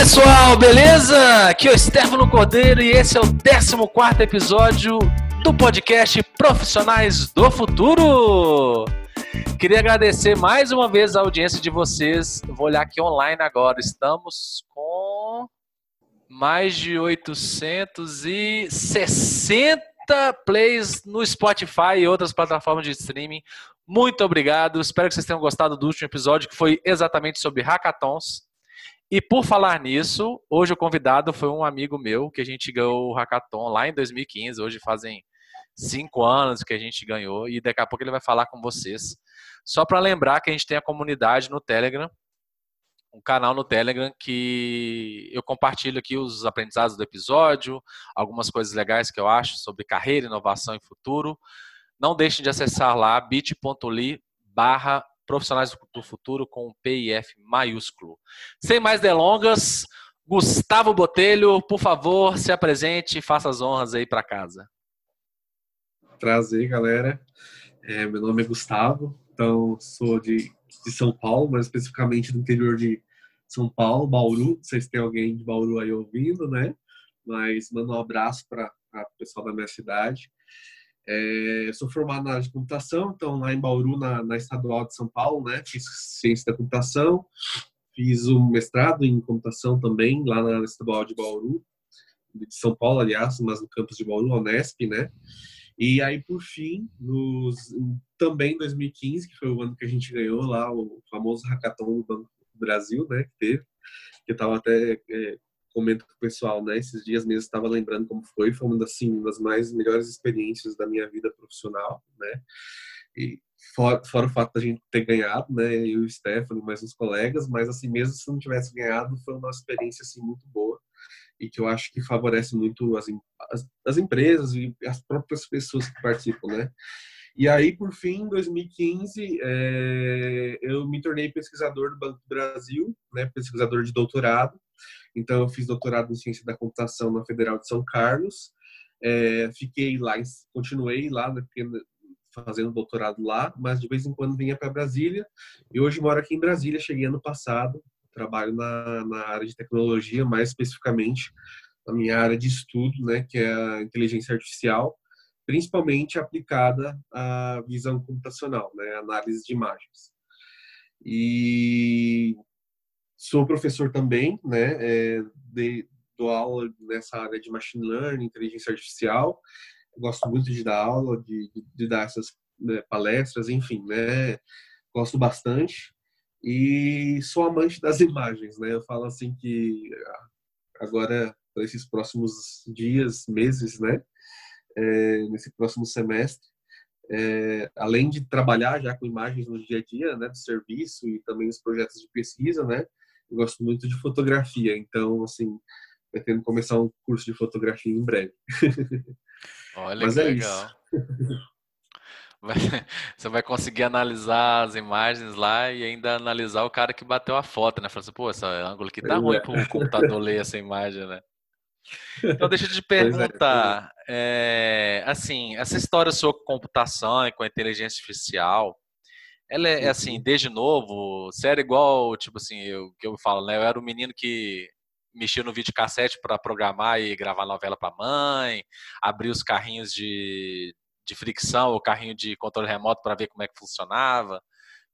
pessoal, beleza? Aqui é o Stefano Cordeiro e esse é o 14 episódio do podcast Profissionais do Futuro. Queria agradecer mais uma vez a audiência de vocês. Vou olhar aqui online agora. Estamos com mais de 860 plays no Spotify e outras plataformas de streaming. Muito obrigado. Espero que vocês tenham gostado do último episódio, que foi exatamente sobre hackathons. E por falar nisso, hoje o convidado foi um amigo meu que a gente ganhou o hackathon lá em 2015. Hoje fazem cinco anos que a gente ganhou e daqui a pouco ele vai falar com vocês. Só para lembrar que a gente tem a comunidade no Telegram, um canal no Telegram que eu compartilho aqui os aprendizados do episódio, algumas coisas legais que eu acho sobre carreira, inovação e futuro. Não deixem de acessar lá bit.ly barra profissionais do futuro com PIF maiúsculo. Sem mais delongas, Gustavo Botelho, por favor, se apresente e faça as honras aí para casa. Prazer, galera. É, meu nome é Gustavo, então sou de, de São Paulo, mais especificamente do interior de São Paulo, Bauru. Não sei se tem alguém de Bauru aí ouvindo, né? Mas mando um abraço para o pessoal da minha cidade. É, sou formado na área de computação, então lá em Bauru, na, na Estadual de São Paulo, né? Fiz ciência da computação, fiz um mestrado em computação também lá na Estadual de Bauru, de São Paulo, aliás, mas no campus de Bauru, Unesp, né? E aí, por fim, nos, também em 2015, que foi o ano que a gente ganhou lá o famoso hackathon do Banco do Brasil, né? Que teve, que eu estava até é, comento com o pessoal, né? Esses dias mesmo estava lembrando como foi, foi uma das, assim, uma das mais melhores experiências da minha vida profissional, né? E fora, fora o fato da gente ter ganhado, né? Eu e o Stefano, mais uns colegas, mas assim, mesmo se não tivesse ganhado, foi uma experiência assim muito boa e que eu acho que favorece muito as, as, as empresas e as próprias pessoas que participam, né? E aí, por fim, em 2015, é, eu me tornei pesquisador do Banco do Brasil, né, pesquisador de doutorado. Então, eu fiz doutorado em ciência da computação na Federal de São Carlos. É, fiquei lá, continuei lá, né, fazendo doutorado lá, mas de vez em quando vinha para Brasília. E hoje moro aqui em Brasília, cheguei ano passado. Trabalho na, na área de tecnologia, mais especificamente na minha área de estudo, né, que é a inteligência artificial principalmente aplicada à visão computacional, né, análise de imagens. E sou professor também, né, é, de, dou aula nessa área de machine learning, inteligência artificial. Gosto muito de dar aula, de, de, dar essas né, palestras, enfim, né, gosto bastante. E sou amante das imagens, né? Eu falo assim que agora, para esses próximos dias, meses, né? é, nesse próximo semestre. É, além de trabalhar já com imagens no dia a dia, né, do serviço e também os projetos de pesquisa, né, eu gosto muito de fotografia, então, assim, pretendo começar um curso de fotografia em breve. Olha Mas que é legal. Você vai conseguir analisar as imagens lá e ainda analisar o cara que bateu a foto, né? Falar assim, pô, esse ângulo aqui tá ruim para o computador ler essa imagem, né? Então, deixa eu te é, perguntar, é, assim, essa história sua com computação e com a inteligência artificial, ela é, assim, uhum. desde novo, era igual, tipo assim, eu, que eu falo, né? Eu era o um menino que mexia no videocassete para programar e gravar novela para mãe, abrir os carrinhos de, de fricção, o carrinho de controle remoto para ver como é que funcionava.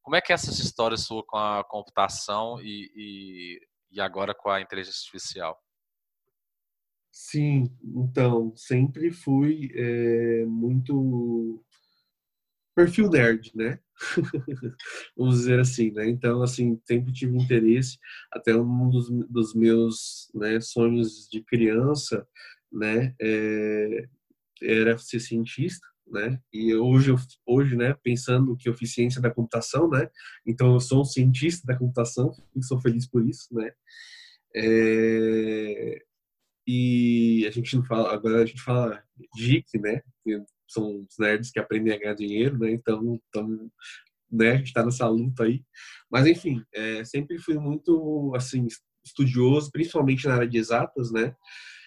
Como é que é essa história sua com a computação e, e, e agora com a inteligência artificial? Sim, então, sempre fui é, muito perfil nerd, né? Vamos dizer assim, né? Então, assim, sempre tive interesse, até um dos, dos meus né, sonhos de criança, né, é, era ser cientista, né? E hoje, hoje, né, pensando que eu fiz ciência da computação, né? Então, eu sou um cientista da computação e sou feliz por isso, né? É, e a gente não fala, agora a gente fala geek, né? São os nerds que aprendem a ganhar dinheiro, né? Então, então né, a gente está nessa luta aí. Mas, enfim, é, sempre fui muito, assim, estudioso, principalmente na área de exatas, né?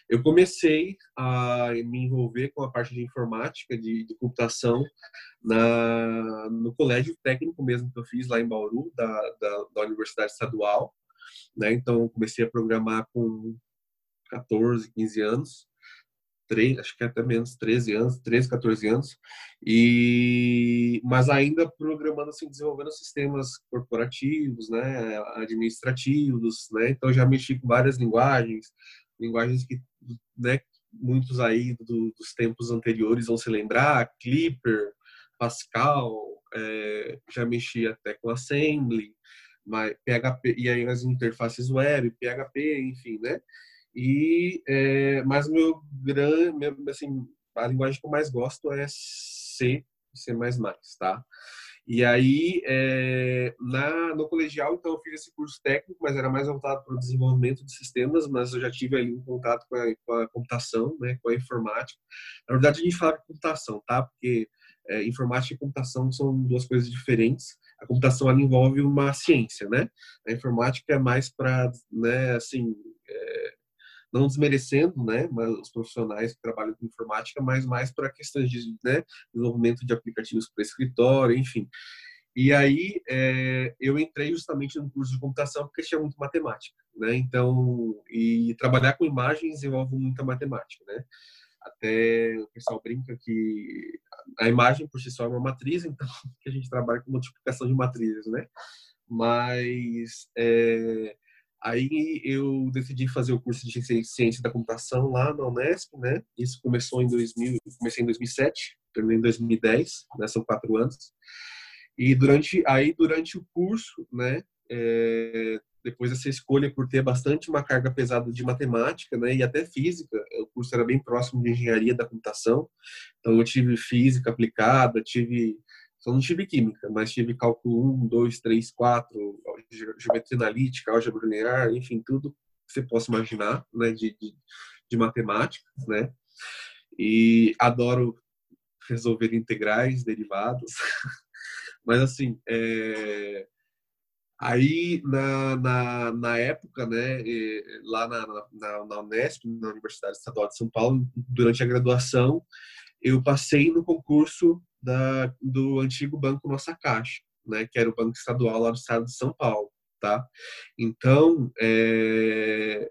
Eu comecei a me envolver com a parte de informática, de, de computação, na, no colégio técnico mesmo que eu fiz lá em Bauru, da, da, da Universidade Estadual. né? Então comecei a programar com 14, 15 anos, 3, acho que até menos 13 anos, 13, 14 anos, e mas ainda programando assim, desenvolvendo sistemas corporativos, né, administrativos, né? Então já mexi com várias linguagens, linguagens que, né, muitos aí do, dos tempos anteriores vão se lembrar, Clipper, Pascal, é, já mexi até com Assembly, mas PHP e aí as interfaces web, PHP, enfim, né? E é, mas meu grande, assim, a linguagem que eu mais gosto é C, C++, tá? E aí, é, na, no colegial, então, eu fiz esse curso técnico, mas era mais voltado para o desenvolvimento de sistemas, mas eu já tive ali um contato com a, com a computação, né, com a informática. Na verdade, a gente fala de computação, tá? Porque é, informática e computação são duas coisas diferentes. A computação, ela envolve uma ciência, né? A informática é mais para, né, assim, é, não desmerecendo né, os profissionais que trabalham com informática, mas mais para questões de né, desenvolvimento de aplicativos para escritório, enfim. E aí é, eu entrei justamente no curso de computação porque tinha muito matemática, né? Então, e trabalhar com imagens envolve muita matemática, né? Até o pessoal brinca que a imagem por si só é uma matriz, então que a gente trabalha com multiplicação de matrizes, né? Mas é, Aí eu decidi fazer o curso de ciência da computação lá na Unesp, né? Isso começou em 2000, comecei em 2007, terminei em 2010, né? São quatro anos. E durante aí durante o curso, né? É, depois dessa escolha por ter bastante uma carga pesada de matemática, né? E até física, o curso era bem próximo de engenharia da computação, então eu tive física aplicada, tive só não tive química, mas tive cálculo 1, 2, 3, 4, geometria analítica, álgebra linear, enfim, tudo que você possa imaginar, né, de, de, de matemática, né? E adoro resolver integrais, derivados. mas, assim, é... Aí, na, na, na, época, né, lá na, na, na, Unesp, na Universidade Estadual de São Paulo, durante a graduação, eu passei no concurso da, do antigo Banco Nossa Caixa, né, que era o Banco Estadual lá do estado de São Paulo, tá? Então, é,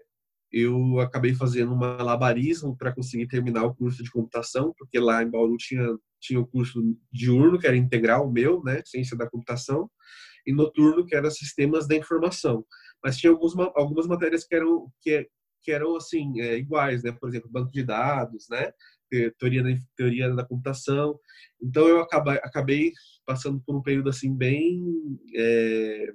eu acabei fazendo um malabarismo para conseguir terminar o curso de computação, porque lá em Bauru tinha, tinha o curso diurno, que era integral meu, né, ciência da computação, e noturno, que era sistemas da informação. Mas tinha alguns, algumas matérias que eram, que, que eram assim, é, iguais, né, por exemplo, banco de dados, né, teoria da, teoria da computação. Então eu acabei, acabei passando por um período assim bem, é,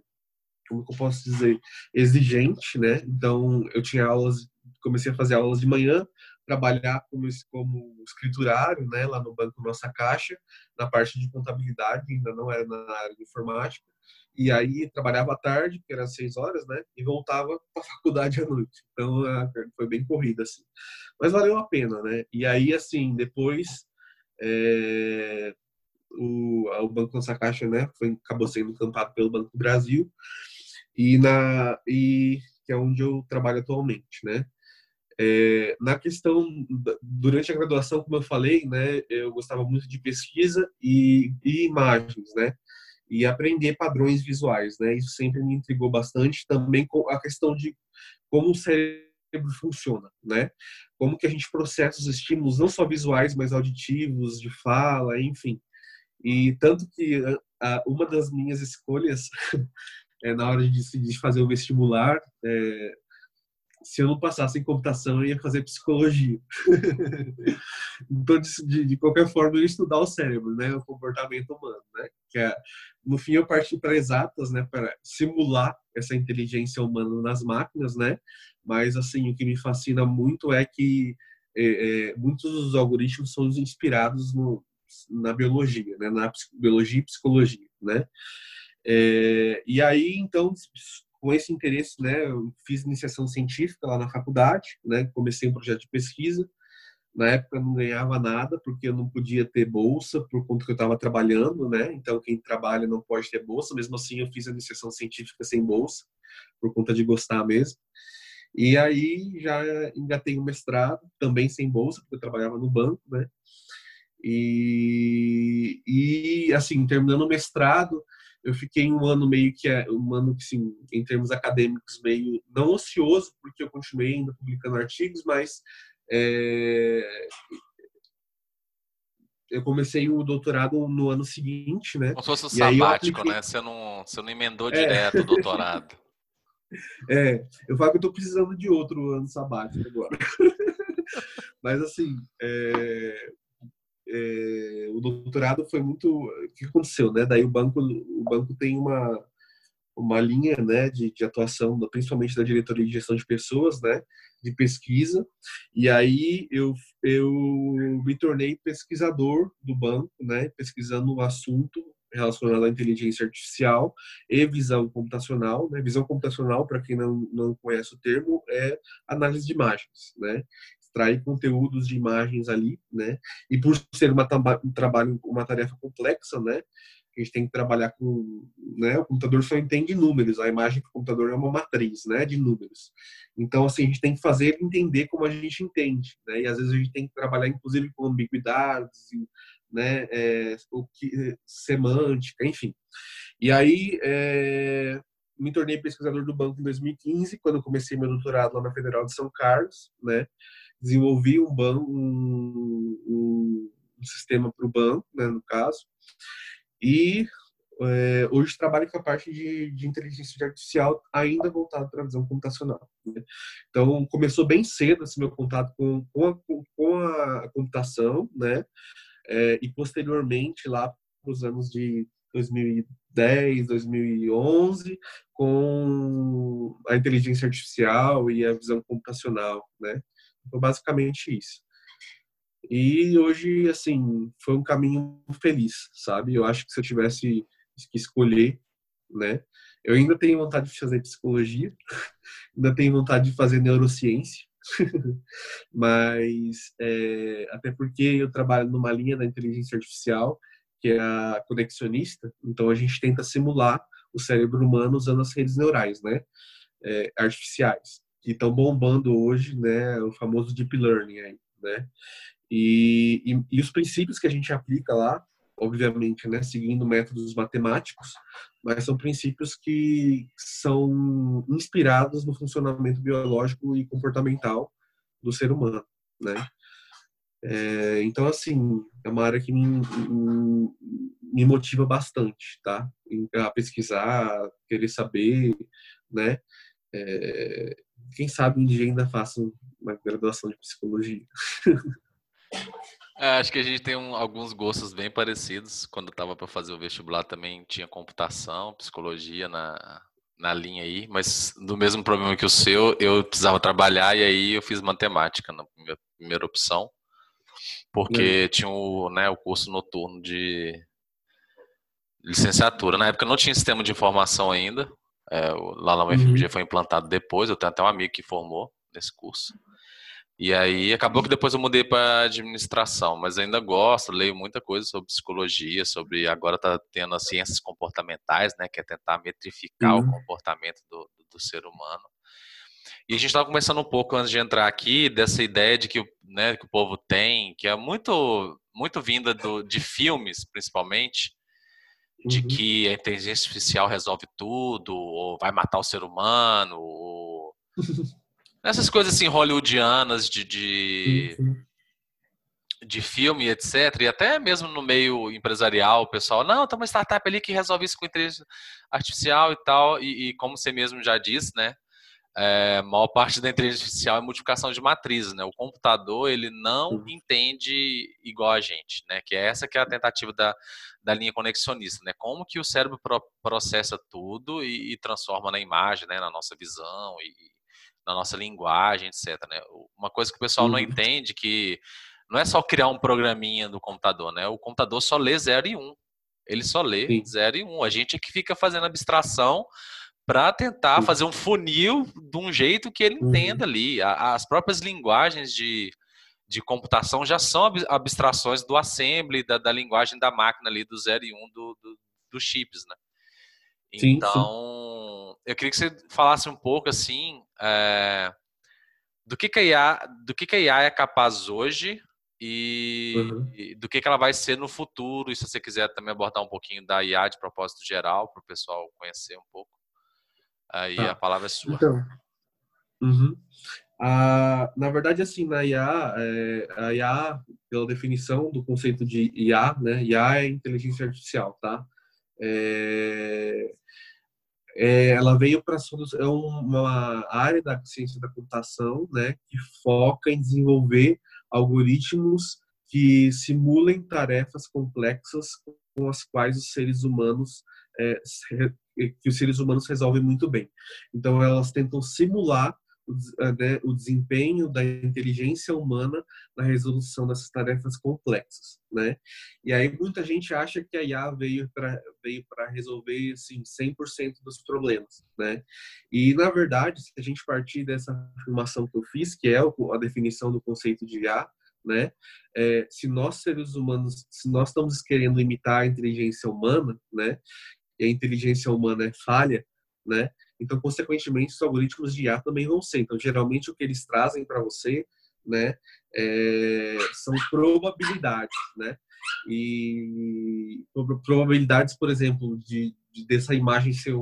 como eu posso dizer, exigente, né? Então eu tinha aulas, comecei a fazer aulas de manhã, trabalhar como, como escriturário, né, lá no banco Nossa Caixa, na parte de contabilidade, ainda não era na área de informática. E aí trabalhava à tarde, porque eram seis horas, né? E voltava para a faculdade à noite. Então foi bem corrida, assim. Mas valeu a pena, né? E aí, assim, depois é, o, o Banco Nossa Caixa, né? Foi, acabou sendo encampado pelo Banco do Brasil. E, na, e que é onde eu trabalho atualmente, né? É, na questão, durante a graduação, como eu falei, né, eu gostava muito de pesquisa e, e imagens, né? e aprender padrões visuais, né? Isso sempre me intrigou bastante. Também com a questão de como o cérebro funciona, né? Como que a gente processa os estímulos, não só visuais, mas auditivos, de fala, enfim. E tanto que uma das minhas escolhas é, na hora de decidir fazer o vestibular, é, se eu não passasse em computação, eu ia fazer psicologia. então, de, de, qualquer forma, eu ia estudar o cérebro, né, o comportamento humano, né, que é, no fim eu parti para exatas, né, para simular essa inteligência humana nas máquinas, né, mas assim o que me fascina muito é que é, é, muitos dos algoritmos são inspirados no, na biologia, né, na biologia e psicologia, né. É, e aí então com esse interesse, né, eu fiz iniciação científica lá na faculdade, né, comecei um projeto de pesquisa. Na época não ganhava nada porque eu não podia ter bolsa por conta que eu estava trabalhando, né? Então quem trabalha não pode ter bolsa. Mesmo assim eu fiz a iniciação científica sem bolsa por conta de gostar mesmo. E aí já engatei um mestrado também sem bolsa porque eu trabalhava no banco, né? E, e assim terminando o mestrado eu fiquei um ano meio que é um ano que sim, em termos acadêmicos meio não ocioso porque eu continuei ainda publicando artigos, mas é, eu comecei o doutorado no ano seguinte, né? Como se fosse um sabático, apliquei... né? Você não, você não emendou é. direto o doutorado. É, eu falo que eu tô precisando de outro ano sabático agora. Mas assim, é, é, o doutorado foi muito. O que aconteceu, né? Daí o banco, o banco tem uma, uma linha né, de, de atuação, principalmente da diretoria de gestão de pessoas, né, de pesquisa. E aí eu, eu me tornei pesquisador do banco, né, pesquisando o assunto relacionado à inteligência artificial e visão computacional. Né? Visão computacional, para quem não, não conhece o termo, é análise de imagens, né? Extrair conteúdos de imagens ali, né? E por ser uma um trabalho, uma tarefa complexa, né? A gente tem que trabalhar com, né? O computador só entende números. A imagem do computador é uma matriz, né? De números. Então, assim, a gente tem que fazer entender como a gente entende, né? E às vezes a gente tem que trabalhar, inclusive, com ambiguidades, né? É, o que semântica, enfim. E aí é, me tornei pesquisador do banco em 2015, quando comecei meu doutorado lá na Federal de São Carlos, né? Desenvolvi um banco, um, um, sistema para o banco, né, no caso, e é, hoje trabalho com a parte de, de inteligência artificial ainda voltado para a visão computacional. Né? Então, começou bem cedo esse meu contato com, com, a, com a computação, né? É, e posteriormente, lá para os anos de 2010, 2011, com a inteligência artificial e a visão computacional, né? Foi basicamente isso. E hoje, assim, foi um caminho feliz, sabe? Eu acho que se eu tivesse que escolher, né? Eu ainda tenho vontade de fazer psicologia, ainda tenho vontade de fazer neurociência, mas é, até porque eu trabalho numa linha da inteligência artificial que é a conexionista, então a gente tenta simular o cérebro humano usando as redes neurais, né? É, artificiais que estão bombando hoje, né, o famoso deep learning aí, né? E, e, e, os princípios que a gente aplica lá, obviamente, né, seguindo métodos matemáticos, mas são princípios que são inspirados no funcionamento biológico e comportamental do ser humano, né? É, então, assim, é uma área que me, me motiva bastante, tá? A pesquisar, querer saber, né? É, quem sabe um dia ainda faço uma graduação de psicologia. É, acho que a gente tem um, alguns gostos bem parecidos. Quando eu estava para fazer o vestibular também tinha computação, psicologia na, na linha aí, mas do mesmo problema que o seu, eu precisava trabalhar e aí eu fiz matemática na minha primeira opção, porque tinha o, né, o curso noturno de licenciatura. Na época não tinha sistema de informação ainda, é, lá na UFMG uhum. foi implantado depois, eu tenho até um amigo que formou nesse curso. E aí acabou que depois eu mudei para administração, mas ainda gosto, leio muita coisa sobre psicologia, sobre agora tá tendo as ciências comportamentais, né, que é tentar metrificar uhum. o comportamento do, do, ser humano. E a gente estava conversando um pouco antes de entrar aqui dessa ideia de que, né, que o povo tem, que é muito muito vinda do, de filmes, principalmente, de uhum. que a inteligência artificial resolve tudo, ou vai matar o ser humano, ou... essas coisas assim hollywoodianas de, de, de filme, etc. E até mesmo no meio empresarial, o pessoal, não, tem uma startup ali que resolve isso com inteligência artificial e tal, e, e como você mesmo já disse, né? é, a maior parte da inteligência artificial é multiplicação de matrizes, né? O computador, ele não uhum. entende igual a gente, né? Que é essa que é a tentativa da, da linha conexionista, né? Como que o cérebro pro, processa tudo e, e, transforma na imagem, né? Na nossa visão e na nossa linguagem, etc, né? Uma coisa que o pessoal uhum. não entende que não é só criar um programinha do computador, né? O computador só lê 0 e 1. Um. Ele só lê 0 e 1. Um. A gente é que fica fazendo abstração para tentar fazer um funil de um jeito que ele entenda uhum. ali. As próprias linguagens de, de computação já são abstrações do assembly, da, da linguagem da máquina ali, do 0 e 1 um do, do, dos chips, né? Então, sim. eu queria que você falasse um pouco, assim, é, do que, que a IA, do que, que a IA é capaz hoje e, uhum. e, do que, que ela vai ser no futuro. E se você quiser também abordar um pouquinho da IA de propósito geral, para o pessoal conhecer um pouco, aí ah, a palavra é sua. Então, uhum. Na verdade, assim, na IA, é, a IA, pela definição do conceito de IA, né? IA é inteligência artificial, tá? É, é, ela veio para é uma área da ciência da computação, né, que foca em desenvolver algoritmos que simulem tarefas complexas com as quais os seres humanos é, que os seres humanos resolvem muito bem. Então elas tentam simular né, o desempenho da inteligência humana na resolução dessas tarefas complexas, né? E aí muita gente acha que a IA veio para veio para resolver assim 100% dos problemas, né? E na verdade, se a gente partir dessa afirmação que eu fiz, que é a definição do conceito de IA, né? É, se nós seres humanos, se nós estamos querendo imitar a inteligência humana, né? E a inteligência humana é falha, né? Então, consequentemente, os algoritmos de IA também vão ser. Então, geralmente, o que eles trazem para você né, é, são probabilidades, né? E probabilidades, por exemplo, de, de dessa imagem ser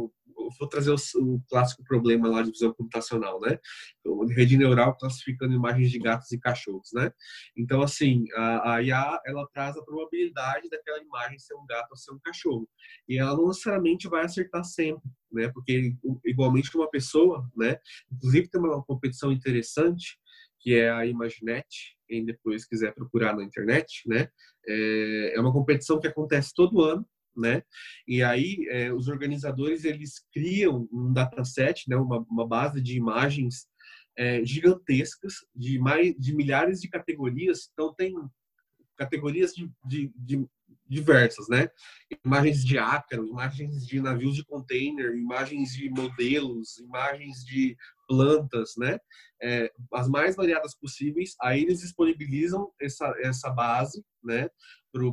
vou trazer o, o, clássico problema lá de visão computacional, né? Então, rede neural classificando imagens de gatos e cachorros, né? Então, assim, a, a IA, ela traz a probabilidade daquela imagem ser um gato ou ser um cachorro. E ela não necessariamente vai acertar sempre, né? Porque, igualmente, uma pessoa, né? Inclusive, tem uma competição interessante, que é a Imaginet, quem depois quiser procurar na internet, né? É, é uma competição que acontece todo ano, né? E aí é, os organizadores eles criam um dataset, né? Uma, uma base de imagens é, gigantescas de mais de milhares de categorias. Então tem categorias de, de, de diversas, né? Imagens de ácaro, imagens de navios de container, imagens de modelos, imagens de plantas, né? É, as mais variadas possíveis. Aí eles disponibilizam essa, essa base, né?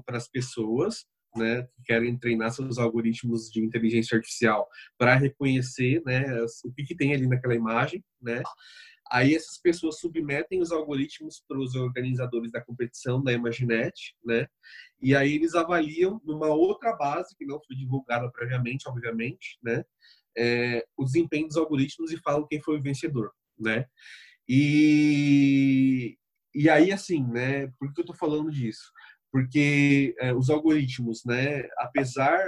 Para as pessoas né, que querem treinar seus algoritmos de inteligência artificial para reconhecer, né, o que, que tem ali naquela imagem, né? Aí essas pessoas submetem os algoritmos para os organizadores da competição da Imaginet, né? E aí eles avaliam numa outra base que não foi divulgada previamente, obviamente, né? É, o desempenho dos algoritmos e falam quem foi o vencedor, né? E, e aí, assim, né? Por que eu estou falando disso? Porque é, os algoritmos, né, apesar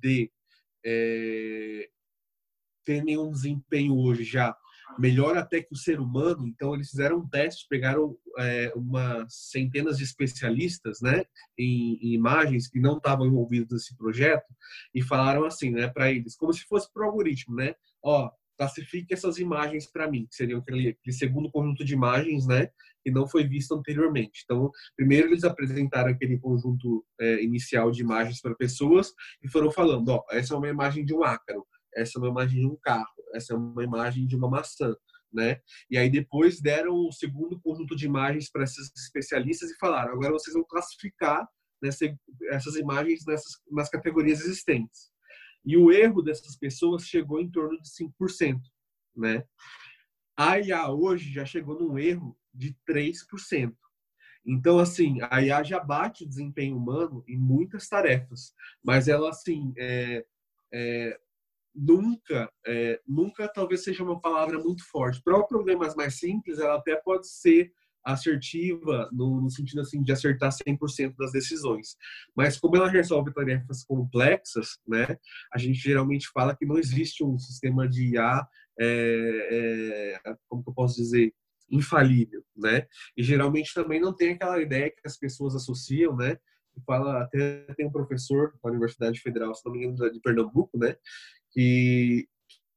de é, terem um desempenho hoje já melhor até que o ser humano, então eles fizeram um teste, pegaram é, umas centenas de especialistas, né, em, em imagens que não estavam envolvidos nesse projeto e falaram assim, né, para eles, como se fosse para o algoritmo, né, ó, classifique essas imagens para mim, que seriam aquele, aquele, segundo conjunto de imagens, né, que não foi visto anteriormente. Então, primeiro eles apresentaram aquele conjunto é, inicial de imagens para pessoas e foram falando, ó, essa é uma imagem de um ácaro, essa é uma imagem de um carro, essa é uma imagem de uma maçã, né? E aí depois deram o segundo conjunto de imagens para esses especialistas e falaram, agora vocês vão classificar nessa, essas imagens nessas nas categorias existentes. E o erro dessas pessoas chegou em torno de 5%, né? A IA hoje já chegou num erro de 3%. Então, assim, a IA já bate o desempenho humano em muitas tarefas, mas ela, assim, é, é, nunca, é, nunca talvez seja uma palavra muito forte. Para problemas mais simples, ela até pode ser assertiva no, no, sentido assim de acertar 100% das decisões. Mas como ela resolve tarefas complexas, né, a gente geralmente fala que não existe um sistema de IA, é, é, como que eu posso dizer, infalível, né? E geralmente também não tem aquela ideia que as pessoas associam, né? Fala até tem um professor da Universidade Federal, se não me engano, de Pernambuco, né? Que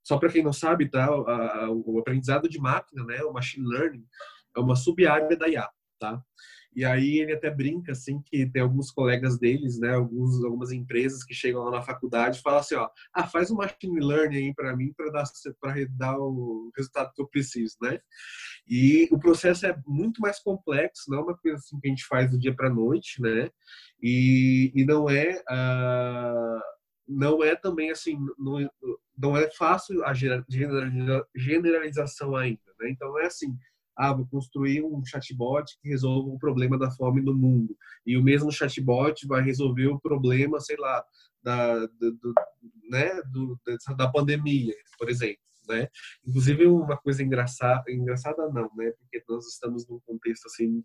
só para quem não sabe, tá, a, a, o aprendizado de máquina, né, o machine learning, é uma sub-área da IA, tá? E aí ele até brinca assim que tem alguns colegas deles, né, alguns algumas empresas que chegam lá na faculdade e falam assim, ó, ah, faz um machine learning aí para mim para dar dar o resultado que eu preciso, né? E o processo é muito mais complexo, não é uma coisa assim que a gente faz do dia para noite, né? E, e não é uh, não é também assim, não, não é fácil a generalização ainda, né? Então é assim, ah, vou construir um chatbot que resolva o problema da fome no mundo. E o mesmo chatbot vai resolver o problema, sei lá, da, do, do né, do, da pandemia, por exemplo. Né? Inclusive uma coisa engraçada, engraçada não, né? Porque nós estamos num contexto assim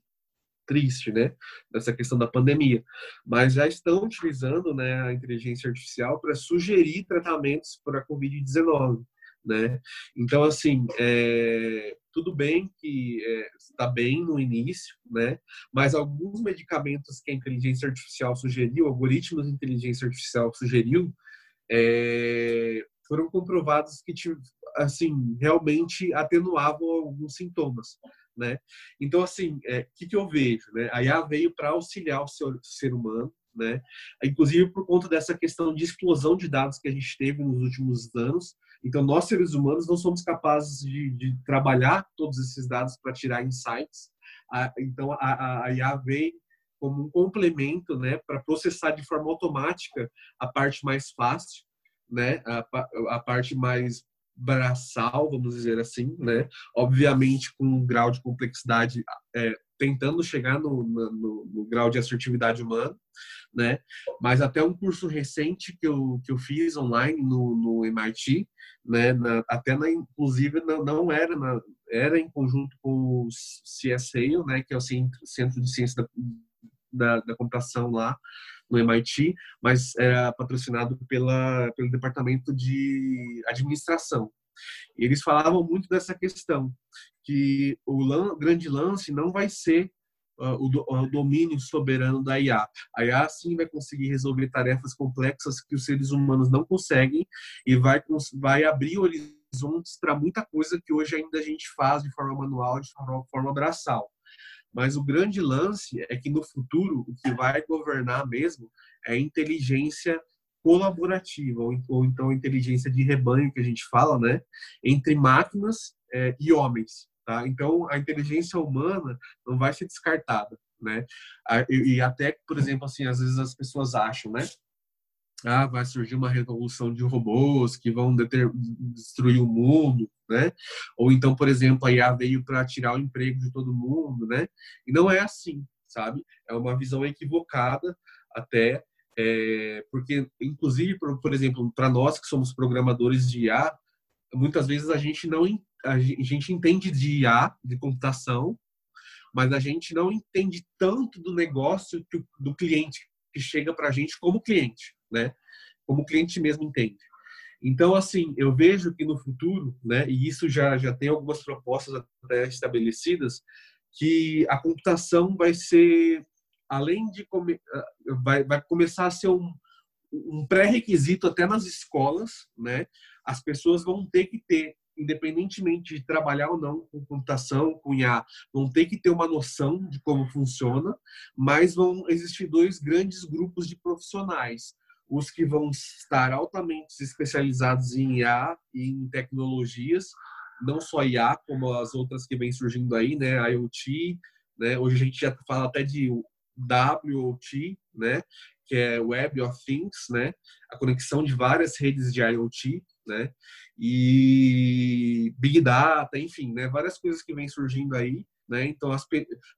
triste, né? Dessa questão da pandemia. Mas já estão utilizando, né, a inteligência artificial para sugerir tratamentos para a COVID-19 né? Então, assim, é, tudo bem que é, está bem no início, né? Mas alguns medicamentos que a inteligência artificial sugeriu, algoritmos de inteligência artificial sugeriu, é, foram comprovados que, assim, realmente atenuavam alguns sintomas, né? Então, assim, o é, que, que eu vejo, né? A IA veio para auxiliar o ser humano, né? Inclusive por conta dessa questão de explosão de dados que a gente teve nos últimos anos. Então, nós seres humanos não somos capazes de, de trabalhar todos esses dados para tirar insights. Então, a, a IA vem como um complemento, né, para processar de forma automática a parte mais fácil, né, a, a parte mais braçal, vamos dizer assim, né? Obviamente com um grau de complexidade é, tentando chegar no, no, no, grau de assertividade humana, né? Mas até um curso recente que eu, que eu fiz online no, no MIT, né? Na, até na, inclusive não, não era na, era em conjunto com o CSA, né? Que é o Centro de Ciência da, da, da Computação lá no MIT, mas é patrocinado pela, pelo Departamento de Administração. Eles falavam muito dessa questão, que o lan, grande lance não vai ser o, do, o, domínio soberano da IA. A IA sim vai conseguir resolver tarefas complexas que os seres humanos não conseguem e vai, vai abrir horizontes para muita coisa que hoje ainda a gente faz de forma manual, de forma, forma braçal. Mas o grande lance é que no futuro o que vai governar mesmo é a inteligência colaborativa ou, ou então inteligência de rebanho que a gente fala, né, entre máquinas é, e homens. Tá? Então, a inteligência humana não vai ser descartada, né? E, até, por exemplo, assim, às vezes as pessoas acham, né? Ah, vai surgir uma revolução de robôs que vão destruir o mundo, né? Ou então, por exemplo, a IA veio para tirar o emprego de todo mundo, né? E não é assim, sabe? É uma visão equivocada até, é, porque, inclusive, por, por exemplo, para nós que somos programadores de IA, muitas vezes a gente não a gente entende de IA, de computação, mas a gente não entende tanto do negócio do cliente que chega para a gente como cliente, né? Como o cliente mesmo entende. Então, assim, eu vejo que no futuro, né, e isso já, já tem algumas propostas até estabelecidas, que a computação vai ser, além de, come, ah, vai, vai começar a ser um, um pré-requisito até nas escolas, né? As pessoas vão ter que ter independentemente de trabalhar ou não com computação, com IA, vão ter que ter uma noção de como funciona, mas vão existir dois grandes grupos de profissionais. Os que vão estar altamente especializados em IA e em tecnologias, não só IA, como as outras que vêm surgindo aí, né, IoT, né, hoje a gente já fala até de WOT, né, que é Web of Things, né, a conexão de várias redes de IoT, né? E Big Data, enfim, né? Várias coisas que vêm surgindo aí, né? Então as,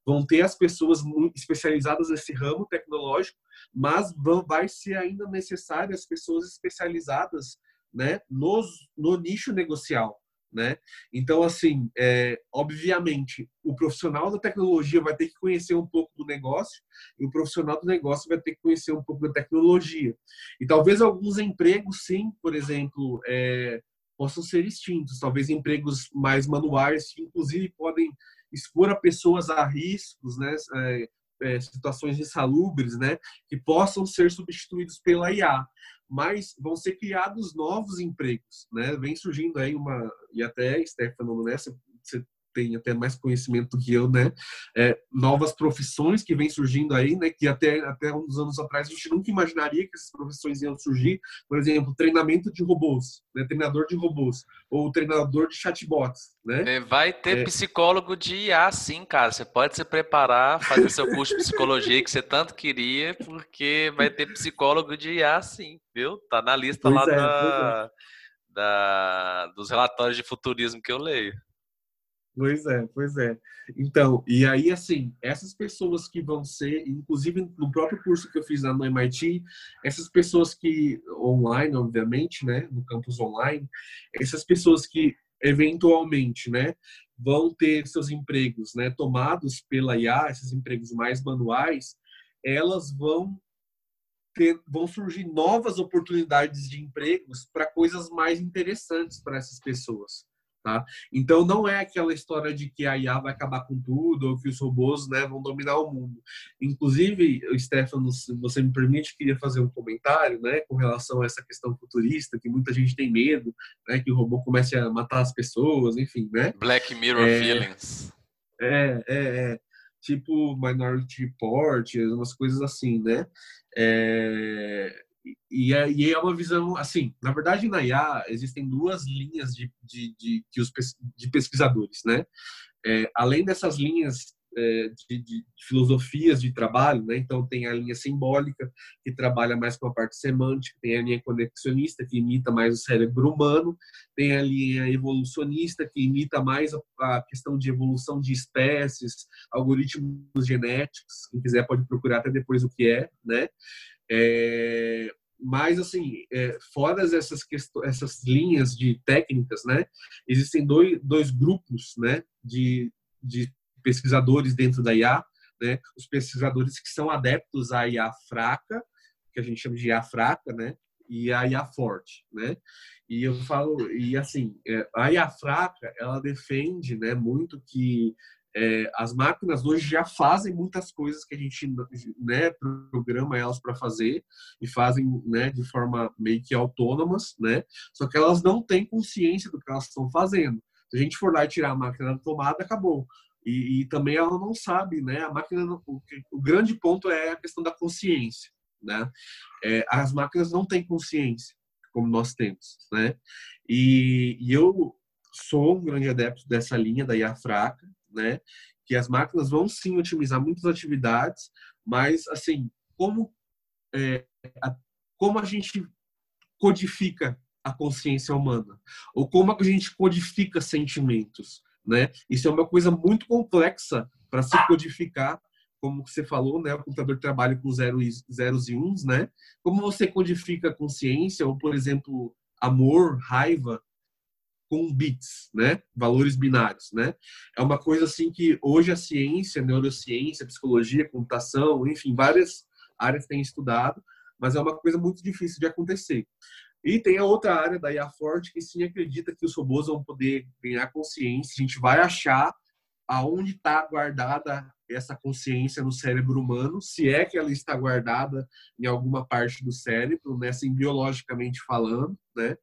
vão ter as pessoas especializadas nesse ramo tecnológico, mas vão, vai ser ainda necessário as pessoas especializadas, né? Nos, no nicho negocial, né? Então, assim, é, obviamente, o profissional da tecnologia vai ter que conhecer um pouco do negócio e o profissional do negócio vai ter que conhecer um pouco da tecnologia. E talvez alguns empregos, sim, por exemplo, é, possam ser extintos. Talvez empregos mais manuais, que inclusive podem expor a pessoas a riscos, né? É, é, situações insalubres, né? Que possam ser substituídos pela IA mas vão ser criados novos empregos, né? Vem surgindo aí uma e até Stefano, né? Você, tem até mais conhecimento do que eu, né? É, novas profissões que vêm surgindo aí, né? Que até até uns anos atrás a gente nunca imaginaria que essas profissões iam surgir. Por exemplo, treinamento de robôs, né? Treinador de robôs ou treinador de chatbots, né? É, vai ter é... psicólogo de IA, sim, cara. Você pode se preparar, fazer seu curso de psicologia que você tanto queria, porque vai ter psicólogo de IA, sim, viu? Tá na lista pois lá é, da, da, dos relatórios de futurismo que eu leio. Pois é, pois é. Então, e aí, assim, essas pessoas que vão ser, inclusive no próprio curso que eu fiz lá no MIT, essas pessoas que, online, obviamente, né, no campus online, essas pessoas que eventualmente, né, vão ter seus empregos, né, tomados pela IA, esses empregos mais manuais, elas vão ter, vão surgir novas oportunidades de empregos para coisas mais interessantes para essas pessoas. Tá? Então não é aquela história de que a IA vai acabar com tudo ou que os robôs né, vão dominar o mundo. Inclusive, Stefano, se você me permite, queria fazer um comentário né, com relação a essa questão futurista, que muita gente tem medo, né, que o robô comece a matar as pessoas, enfim, né? Black Mirror é, Feelings. É, é, é. Tipo Minority Report, umas coisas assim, né? É, e é, e é uma visão assim na verdade na IA existem duas linhas de, de, de, de, os, de pesquisadores né? É, além dessas linhas é, de, de, filosofias de trabalho né? Então tem a linha simbólica que trabalha mais com a parte semântica tem a linha conexionista que imita mais o cérebro humano tem a linha evolucionista que imita mais a, a questão de evolução de espécies algoritmos genéticos quem quiser pode procurar até depois o que é né é, mas, assim, é, fora essas, essas linhas de técnicas, né, existem dois, dois grupos né, de, de pesquisadores dentro da IA, né, os pesquisadores que são adeptos à IA fraca, que a gente chama de IA fraca, né, e a IA forte, né? E eu falo, e assim, é, a IA fraca, ela defende, né, muito que é, as máquinas hoje já fazem muitas coisas que a gente né, programa elas para fazer e fazem né, de forma meio que autônomas, né? Só que elas não têm consciência do que elas estão fazendo. Se a gente for lá e tirar a máquina da tomada, acabou. E, e também ela não sabe, né? A máquina, o, o, grande ponto é a questão da consciência, né? É, as máquinas não têm consciência como nós temos, né? E, e eu sou um grande adepto dessa linha da IA fraca, né? Que as máquinas vão sim otimizar muitas atividades, mas assim, como é, a, como a gente codifica a consciência humana ou como a gente codifica sentimentos, né? Isso é uma coisa muito complexa para se codificar, como você falou, né? O computador trabalha com zeros, zeros e uns, né? Como você codifica consciência ou, por exemplo, amor, raiva, com bits, né? Valores binários, né? É uma coisa assim que hoje a ciência, a neurociência, a psicologia, a computação, enfim, várias áreas têm estudado, mas é uma coisa muito difícil de acontecer. E tem a outra área da IA Forte que sim acredita que os robôs vão poder ganhar consciência, a gente vai achar aonde está guardada essa consciência no cérebro humano, se é que ela está guardada em alguma parte do cérebro, né, assim, biologicamente falando, né?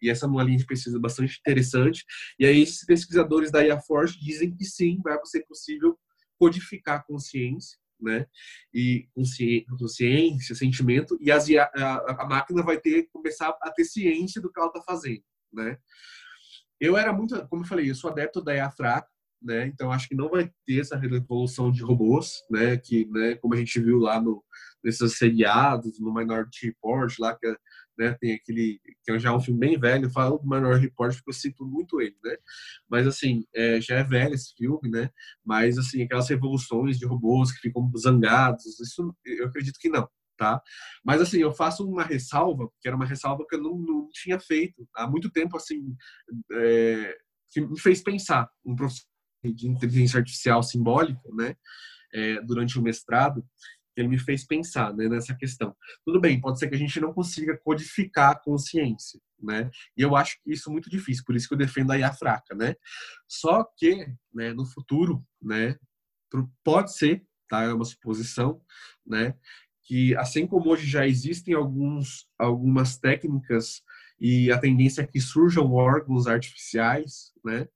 E essa é uma linha de pesquisa bastante interessante. E aí, esses pesquisadores da IA Force dizem que sim, vai ser possível codificar a consciência, né? E consciência, sentimento, e as, a, a, a máquina vai ter começar a ter ciência do que ela está fazendo, né? Eu era muito, como eu falei, eu sou adepto da IA fraca, né? Então acho que não vai ter essa revolução de robôs, né? Que, né? Como a gente viu lá no nesses seriados, no Minority Report, lá que né? Tem aquele que é já um filme bem velho, falo do Minority Report porque eu cito muito ele, né? Mas assim, é, já é velho esse filme, né? Mas assim, aquelas revoluções de robôs que ficam zangados, isso eu acredito que não, tá? Mas assim, eu faço uma ressalva, que era uma ressalva que eu não, não tinha feito há muito tempo, assim, é, que me fez pensar um professor de inteligência artificial simbólica, né? É, durante o mestrado, ele me fez pensar né, nessa questão. Tudo bem, pode ser que a gente não consiga codificar a consciência, né? E eu acho isso muito difícil, por isso que eu defendo a IA fraca, né? Só que, né, no futuro, né, pode ser, tá? É uma suposição, né? Que assim como hoje já existem alguns, algumas técnicas e a tendência é que surjam órgãos artificiais, né?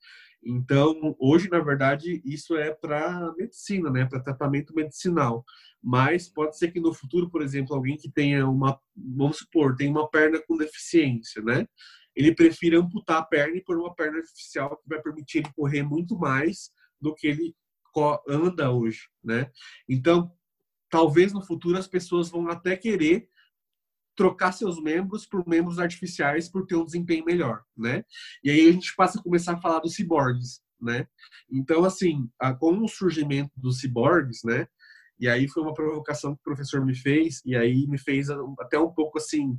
Então, hoje, na verdade, isso é para medicina, né? Para tratamento medicinal mas pode ser que no futuro, por exemplo, alguém que tenha uma, vamos supor, tem uma perna com deficiência, né? Ele prefira amputar a perna e pôr uma perna artificial que vai permitir ele correr muito mais do que ele anda hoje, né? Então, talvez no futuro as pessoas vão até querer trocar seus membros por membros artificiais por ter um desempenho melhor, né? E aí a gente passa a começar a falar dos ciborgues, né? Então, assim, a, com o surgimento dos ciborgues, né? E aí foi uma provocação que o professor me fez, e aí me fez até um pouco assim,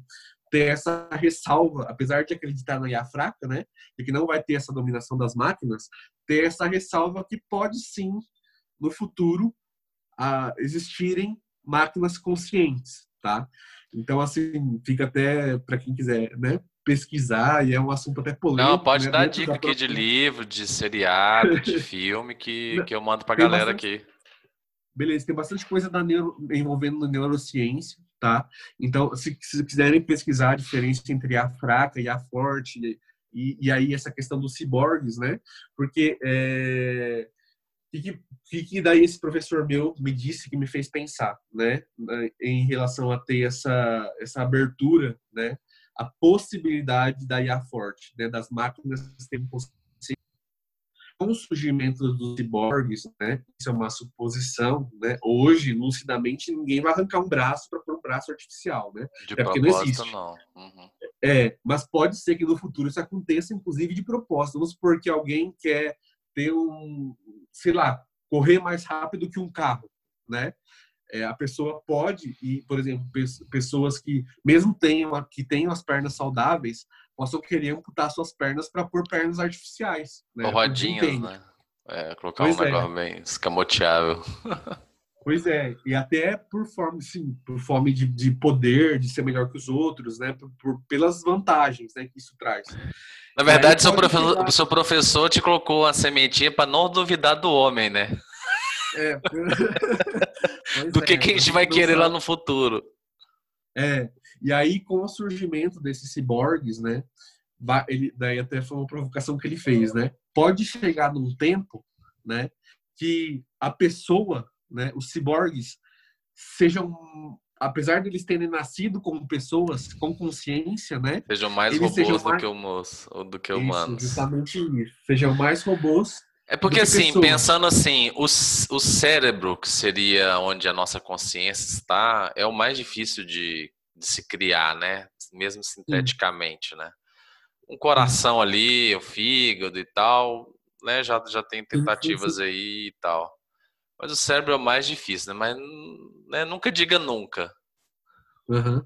ter essa ressalva, apesar de acreditar na IA fraca, né? E que não vai ter essa dominação das máquinas, ter essa ressalva que pode sim, no futuro, a, existirem máquinas conscientes, tá? Então, assim, fica até para quem quiser, né? pesquisar e é um assunto até polêmico. Não, pode né? dar dica aqui de livro, de seriado, de filme que, que eu mando pra galera bastante... aqui. Beleza, tem bastante coisa da neuro, envolvendo neurociência, tá? Então, se, se quiserem pesquisar a diferença entre a fraca e a forte, e, e aí essa questão dos ciborgues, né? Porque é, que, que, que daí esse professor meu me disse que me fez pensar, né? Em relação a ter essa, essa abertura, né? A possibilidade da IA forte, né? Das máquinas terem com o surgimento dos ciborgues, né? Isso é uma suposição, né? Hoje, lucidamente, ninguém vai arrancar um braço para pôr um braço artificial, né? De é porque não existe. Não. Uhum. É, mas pode ser que no futuro isso aconteça, inclusive de propósito. Vamos supor que alguém quer ter um, sei lá, correr mais rápido que um carro, né? É, a pessoa pode e, por exemplo, pessoas que mesmo tenham que tenham as pernas saudáveis possam querer amputar suas pernas para pôr pernas artificiais, né? Ou rodinhas, né? É, colocar pois um é. negócio bem escamoteável. Pois é, e até por forma, sim, por fome de, de poder, de ser melhor que os outros, né? Por, por pelas vantagens né, que isso traz. Na verdade, seu professor, seu professor te colocou a sementinha para não duvidar do homem, né? É. do que, é, que a gente vai querer lá no futuro. É, e aí com o surgimento desses ciborgues, né? Ele, daí até foi uma provocação que ele fez, né? Pode chegar num tempo, né? Que a pessoa, né? Os ciborgues sejam apesar de eles terem nascido como pessoas com consciência, né? Sejam mais robôs sejam do mais... que humanos, ou do que humanos. Isso, justamente isso. Sejam mais robôs. É porque assim, pessoas. pensando assim, o, o cérebro, que seria onde a nossa consciência está, é o mais difícil de, de se criar, né? Mesmo sinteticamente, né? Um coração ali, o fígado e tal, né? Já, já tem tentativas aí e tal. Mas o cérebro é o mais difícil, né? Mas né, nunca diga nunca. Uhum.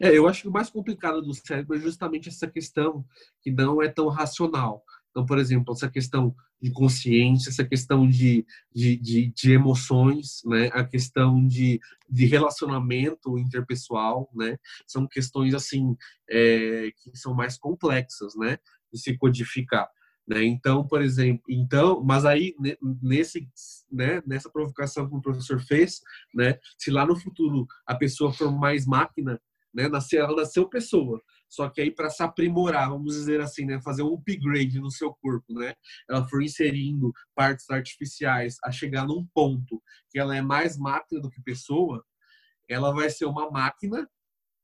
É, eu acho que o mais complicado do cérebro é justamente essa questão que não é tão racional. Então, por exemplo, essa questão de consciência, essa questão de, de, de, de emoções, né? a questão de, de relacionamento interpessoal, né? são questões assim é, que são mais complexas né? de se codificar. Né? Então, por exemplo, então, mas aí nesse, né, nessa provocação que o professor fez, né, se lá no futuro a pessoa for mais máquina, né, nascer, ela nasceu pessoa, só que aí para se aprimorar, vamos dizer assim, né, fazer um upgrade no seu corpo, né, ela for inserindo partes artificiais a chegar num ponto que ela é mais máquina do que pessoa, ela vai ser uma máquina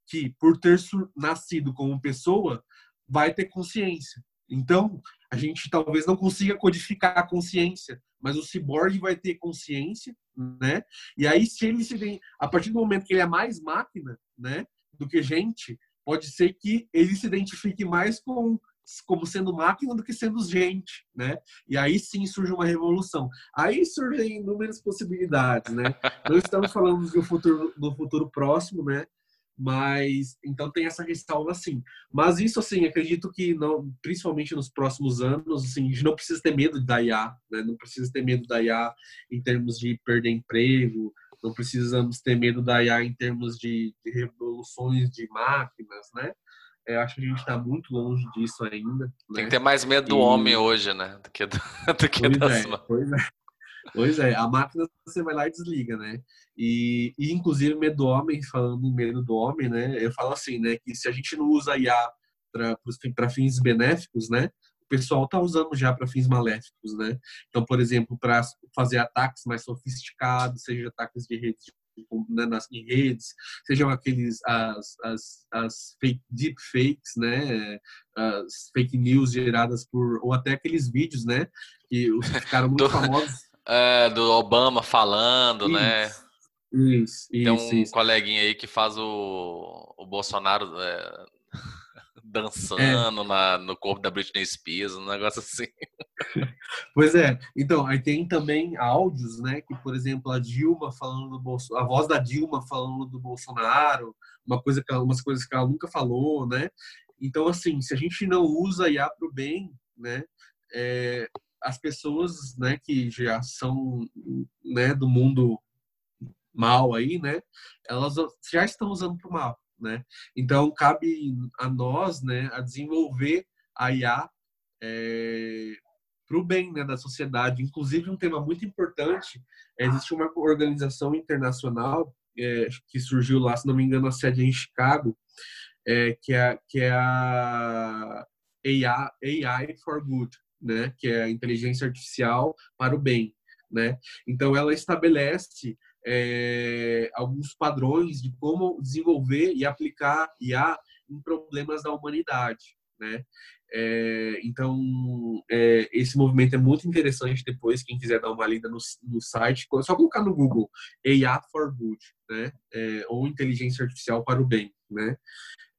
que, por ter nascido como pessoa, vai ter consciência. Então, a gente talvez não consiga codificar a consciência, mas o ciborgue vai ter consciência, né? E aí, se ele se tem, a partir do momento que ele é mais máquina, né, do que gente, pode ser que ele se identifique mais com como sendo máquina do que sendo gente, né? E aí sim surge uma revolução. Aí surgem inúmeras possibilidades, né? Não estamos falando do futuro, do futuro próximo, né? Mas então tem essa ressalva assim. Mas isso assim, acredito que não, principalmente nos próximos anos, assim, a gente não precisa ter medo da IA, né? Não precisa ter medo da IA em termos de perder emprego, não precisamos ter medo da IA em termos de, de revoluções de máquinas, né? É, acho que a gente está muito longe disso ainda. Né? Tem que ter mais medo do e... homem hoje, né? Do que, do, do que das é, Pois é. Pois é, a máquina você vai lá e desliga, né? E, e inclusive medo do homem, falando medo do homem, né? Eu falo assim, né? Que se a gente não usa IA para fins benéficos, né? O pessoal está usando já para fins maléficos, né? Então, por exemplo, para fazer ataques mais sofisticados, seja ataques de redes né, nas em redes, sejam aqueles as, as, as fake deep fakes, né, as fake news geradas por ou até aqueles vídeos, né, que ficaram muito famosos é, do Obama falando, né? isso, né? Isso, Tem um isso. coleguinha aí que faz o, o Bolsonaro é, dançando é. na, no corpo da Britney Spears, um negócio assim. Pois é. Então, aí tem também áudios, né? Que, por exemplo, a Dilma falando do Bolsonaro, a voz da Dilma falando do Bolsonaro, uma coisa que umas coisas que ela nunca falou, né? Então, assim, se a gente não usa IA para o bem, né? É, as pessoas, né, que já são, né, do mundo mal aí, né? Elas já estão usando para o mal, né? Então, cabe a nós, né, a desenvolver a IA é, para o bem né, da sociedade. Inclusive, um tema muito importante, existe uma organização internacional é, que surgiu lá, se não me engano, a sede é em Chicago, é, que, é, que é a AI, AI for Good, né, que é a inteligência artificial para o bem. Né? Então, ela estabelece é, alguns padrões de como desenvolver e aplicar IA em problemas da humanidade. Né? É, então, é, esse movimento é muito interessante depois, quem quiser dar uma lida no, no site, só colocar no Google AI for Good, né? É, ou Inteligência Artificial para o Bem, né?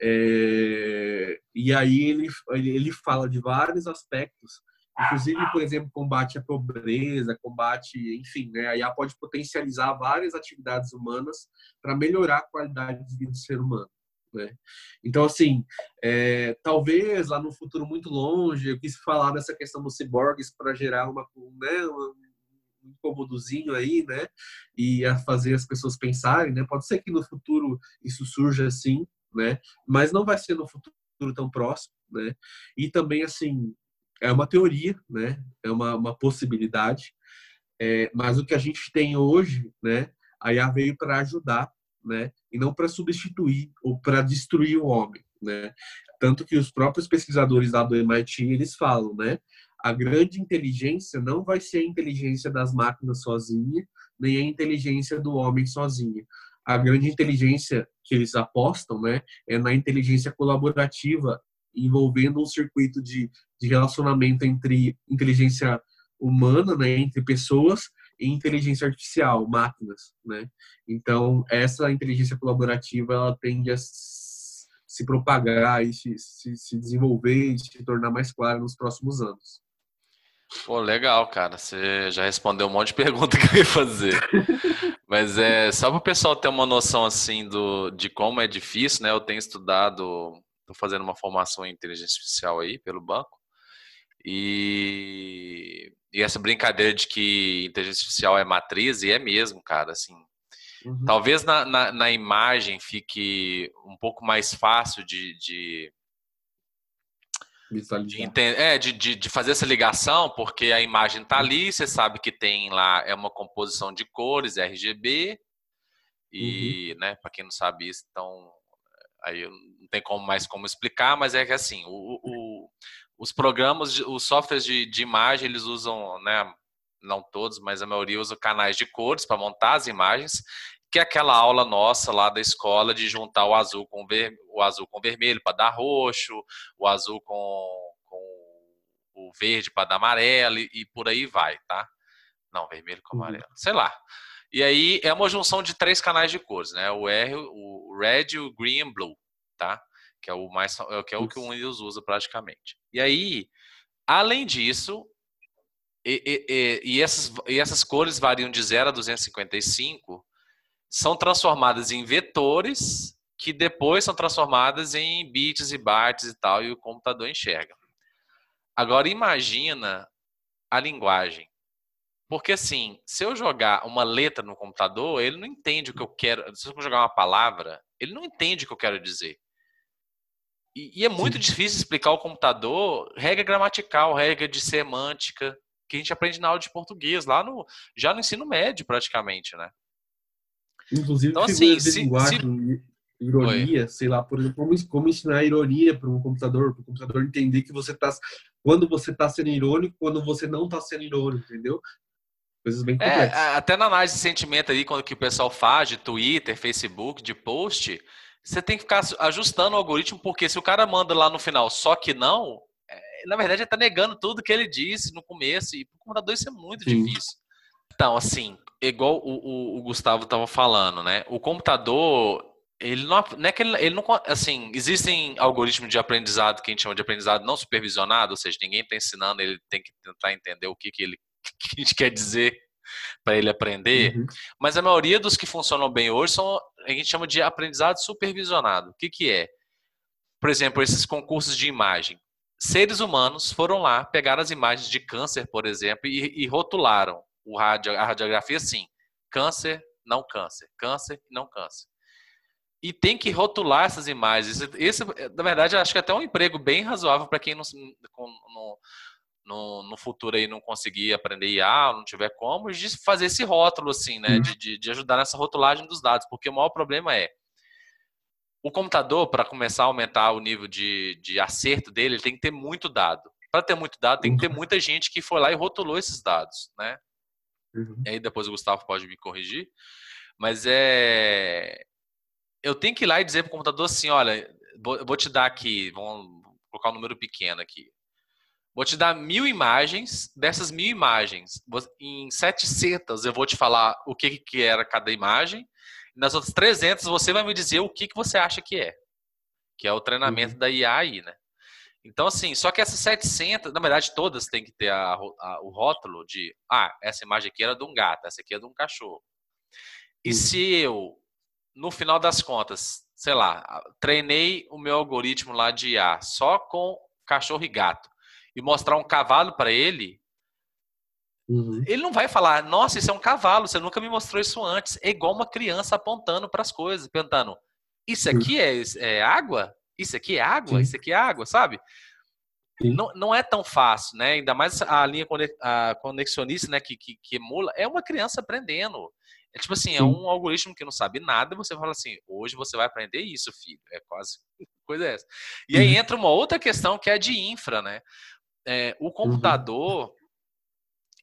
É, e aí ele, ele fala de vários aspectos, inclusive, por exemplo, combate à pobreza, combate, enfim, né? A IA pode potencializar várias atividades humanas para melhorar a qualidade de vida do ser humano. Né? Então, assim, é, talvez lá no futuro muito longe, eu quis falar dessa questão dos ciborgues para gerar uma, né, um incômodozinho aí, né? E a fazer as pessoas pensarem, né? Pode ser que no futuro isso surja assim, né? Mas não vai ser no futuro tão próximo, né? E também, assim, é uma teoria, né? É uma, uma possibilidade. É, mas o que a gente tem hoje, né? A IA veio para ajudar né? E não para substituir ou para destruir o homem, né? Tanto que os próprios pesquisadores lá do MIT eles falam, né? A grande inteligência não vai ser a inteligência das máquinas sozinha, nem a inteligência do homem sozinha. A grande inteligência que eles apostam, né, é na inteligência colaborativa, envolvendo um circuito de, de relacionamento entre inteligência humana, né, entre pessoas, e inteligência artificial, máquinas, né? Então, essa inteligência colaborativa, ela tende a se propagar e se, se, se desenvolver e se tornar mais clara nos próximos anos. Pô, legal, cara. Você já respondeu um monte de pergunta que eu ia fazer. Mas é só para o pessoal ter uma noção assim do, de como é difícil, né? Eu tenho estudado, estou fazendo uma formação em inteligência artificial aí pelo banco. E, e essa brincadeira de que inteligência artificial é matriz, e é mesmo, cara, assim. Uhum. Talvez na, na, na, imagem fique um pouco mais fácil de, de de, entender, é, de, de, de, fazer essa ligação, porque a imagem está ali, você sabe que tem lá, é uma composição de cores, RGB, e, uhum. né, para quem não sabe isso, então, aí não tem como mais como explicar, mas é que assim, o, o, os programas, os softwares de, de imagem, eles usam, né, não todos, mas a maioria usa canais de cores para montar as imagens, que é aquela aula nossa lá da escola de juntar o azul com ver, o azul com vermelho para dar roxo, o azul com, com o verde para dar amarelo e, e, por aí vai, tá? Não, vermelho com uhum. amarelo, sei lá. E aí é uma junção de três canais de cores, né? O R, o red, o green e blue, tá? que é o mais que é o que o Windows usa praticamente. E aí, além disso, e, e, e, essas, e essas cores variam de 0 a 255, são transformadas em vetores que depois são transformadas em bits e bytes e tal, e o computador enxerga. Agora imagina a linguagem. Porque assim, se eu jogar uma letra no computador, ele não entende o que eu quero. Se eu jogar uma palavra, ele não entende o que eu quero dizer. E, e é muito Sim. difícil explicar ao computador regra gramatical, regra de semântica, que a gente aprende na aula de português, lá no já no ensino médio, praticamente, né? Inclusive, então, assim, se, linguagem, se... ironia, Oi. sei lá, por exemplo, como, como ensinar ironia para um computador, para o computador entender que você está quando você está sendo irônico, quando você não está sendo irônico, entendeu? Coisas bem é, complexas. É, até na análise de sentimento aí, quando que o pessoal faz de Twitter, Facebook, de post, você tem que ficar ajustando o algoritmo, porque se o cara manda lá no final só que não, é, na verdade ele está negando tudo que ele disse no começo, e para o computador isso é muito Sim. difícil. Então, assim, igual o, o, o Gustavo estava falando, né? O computador, ele não, não é que ele, ele, não. Assim, existem algoritmos de aprendizado que a gente chama de aprendizado não supervisionado, ou seja, ninguém está ensinando, ele tem que tentar entender o que, que, ele, que a gente quer dizer para ele aprender. Uhum. Mas a maioria dos que funcionam bem hoje são a gente chama de aprendizado supervisionado. O que, que é? Por exemplo, esses concursos de imagem. Seres humanos foram lá, pegaram as imagens de câncer, por exemplo, e, e rotularam o radio, a radiografia assim: câncer, não câncer, câncer, não câncer e tem que rotular essas imagens. Esse, na verdade, acho que é até um emprego bem razoável para quem não, no, no, no, futuro aí não conseguir aprender IA, não tiver como, de fazer esse rótulo, assim, né? Uhum. De, de, de ajudar nessa rotulagem dos dados, porque o maior problema é o computador, para começar a aumentar o nível de, de acerto dele, ele tem que ter muito dado. Para ter muito dado, tem que ter uhum. muita gente que foi lá e rotulou esses dados, né? Uhum. E aí depois o Gustavo pode me corrigir. Mas é eu tenho que ir lá e dizer para o computador assim, olha, vou, vou te dar aqui, vamos colocar um número pequeno aqui. Vou te dar mil imagens, dessas mil imagens, em 700 eu vou te falar o que, que era cada imagem, nas outras 300 você vai me dizer o que, que você acha que é, que é o treinamento uhum. da IA aí, né? Então, assim, só que essas 700, na verdade, todas têm que ter a, a, o rótulo de, ah, essa imagem aqui era de um gato, essa aqui é de um cachorro. E uhum. se eu no final das contas, sei lá, treinei o meu algoritmo lá de IA só com cachorro e gato e mostrar um cavalo para ele, uhum. ele não vai falar, nossa, isso é um cavalo, você nunca me mostrou isso antes. É igual uma criança apontando para as coisas, perguntando, isso aqui é, é, água? Isso aqui é água? Sim. Isso aqui é água, sabe? Não, não é tão fácil, né? Ainda mais a linha conexionista, né, que, que, que emula, é uma criança aprendendo. É tipo assim, é Sim. é um algoritmo que não sabe nada, você fala assim, hoje você vai aprender isso, filho. É quase coisa essa. E aí uhum. entra uma outra questão que é de infra, né? É, o uhum. computador, uhum.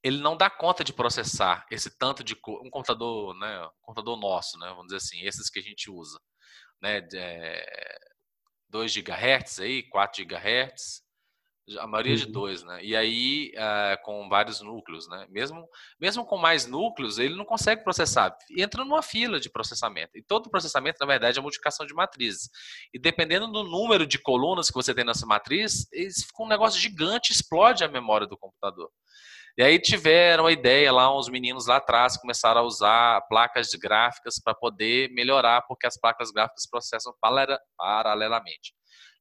ele não dá conta de processar esse tanto de um computador, né? Um computador nosso, né? Vamos dizer assim, esses que a gente usa, né? É, 2 GHz aí, 4 GHz, a maioria uhum. de dois, né? E aí, uh, com vários núcleos, né? Mesmo, mesmo com mais núcleos, ele não consegue processar. Entra numa fila de processamento. E todo processamento, na verdade, é multiplicação de matrizes. E dependendo do número de colunas que você tem nessa matriz, fica um negócio gigante, explode a memória do computador. E aí tiveram a ideia lá, uns meninos lá atrás começaram a usar placas gráficas para poder melhorar, porque as placas gráficas processam paralelamente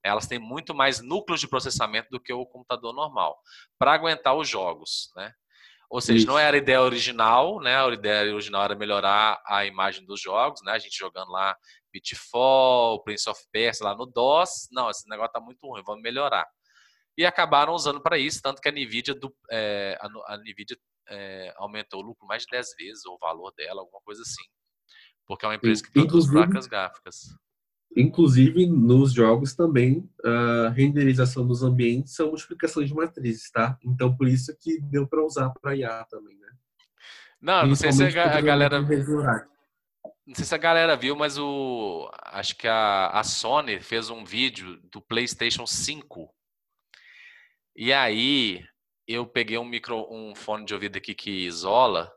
elas têm muito mais núcleos de processamento do que o computador normal, para aguentar os jogos, né? Ou seja, Isso. não era a ideia original, né? A ideia original era melhorar a imagem dos jogos, né? A gente jogando lá Pitfall, Prince of Persia lá no DOS. Não, esse negócio tá muito ruim, vamos melhorar. E acabaram usando para isso, tanto que a Nvidia, do, é, a, a Nvidia é, aumentou o lucro mais de 10 vezes, o valor dela, alguma coisa assim. Porque é uma empresa que produz placas gráficas. Inclusive, nos jogos também, a renderização dos ambientes são multiplicações de matrizes, tá? Então, por isso que deu para usar para IA também, né? Não, não sei se a, a galera... Não sei se a galera viu, mas o acho que a, a Sony fez um vídeo do PlayStation 5. E aí eu peguei um micro, um fone de ouvido aqui que isola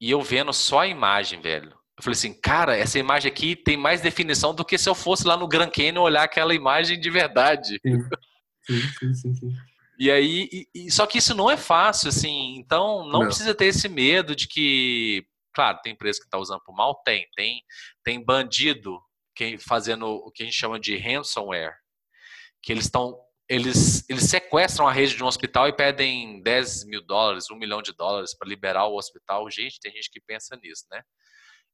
e eu vendo só a imagem, velho. Eu falei assim, cara, essa imagem aqui tem mais definição do que se eu fosse lá no Grand Canyon olhar aquela imagem de verdade. Sim, sim, sim. sim. E aí, e, e, só que isso não é fácil, assim, então não, não. precisa ter esse medo de que, claro, tem empresa que está usando por mal, tem, tem, tem bandido que, fazendo o que a gente chama de ransomware, que eles estão, eles, eles sequestram a rede de um hospital e pedem 10 mil dólares, um milhão de dólares para liberar o hospital. Gente, tem gente que pensa nisso, né?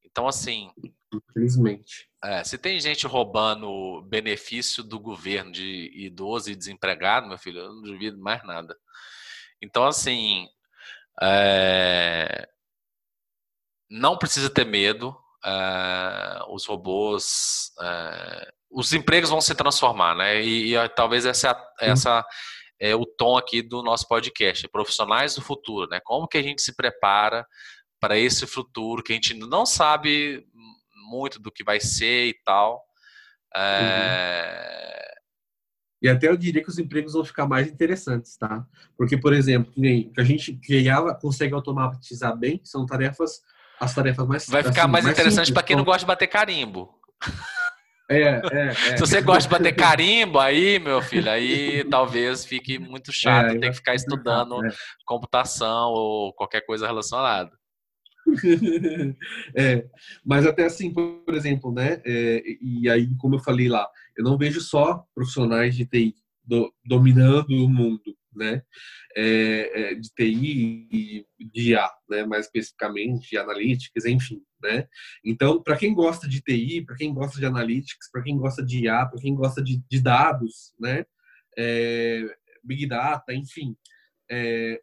Então, assim. Infelizmente. É, se tem gente roubando benefício do governo de idoso e desempregado, meu filho, eu não duvido mais nada. Então, assim. É, não precisa ter medo. É, os robôs. É, os empregos vão se transformar, né? E, e talvez essa, essa é o tom aqui do nosso podcast, profissionais do futuro, né? Como que a gente se prepara para esse futuro que a gente não sabe muito do que vai ser e tal. É... Uhum. E até eu diria que os empregos vão ficar mais interessantes, tá? Porque, por exemplo, que a gente ela consegue automatizar bem, são tarefas, as tarefas mais Vai ficar assim, mais, mais interessante para quem não gosta de bater carimbo. É, é, é. Se você gosta de bater carimbo aí, meu filho, aí talvez fique muito chato é, ter que ficar estudando é. computação ou qualquer coisa relacionada. é, mas até assim, por exemplo, né? É, e aí, como eu falei lá, eu não vejo só profissionais de TI do, dominando o mundo, né? É, é de TI e de IA, né? Mais especificamente, de analytics, enfim, né? Então, para quem gosta de TI, para quem gosta de analytics, para quem gosta de IA, para quem gosta de, de dados, né? É, Big Data, enfim, é,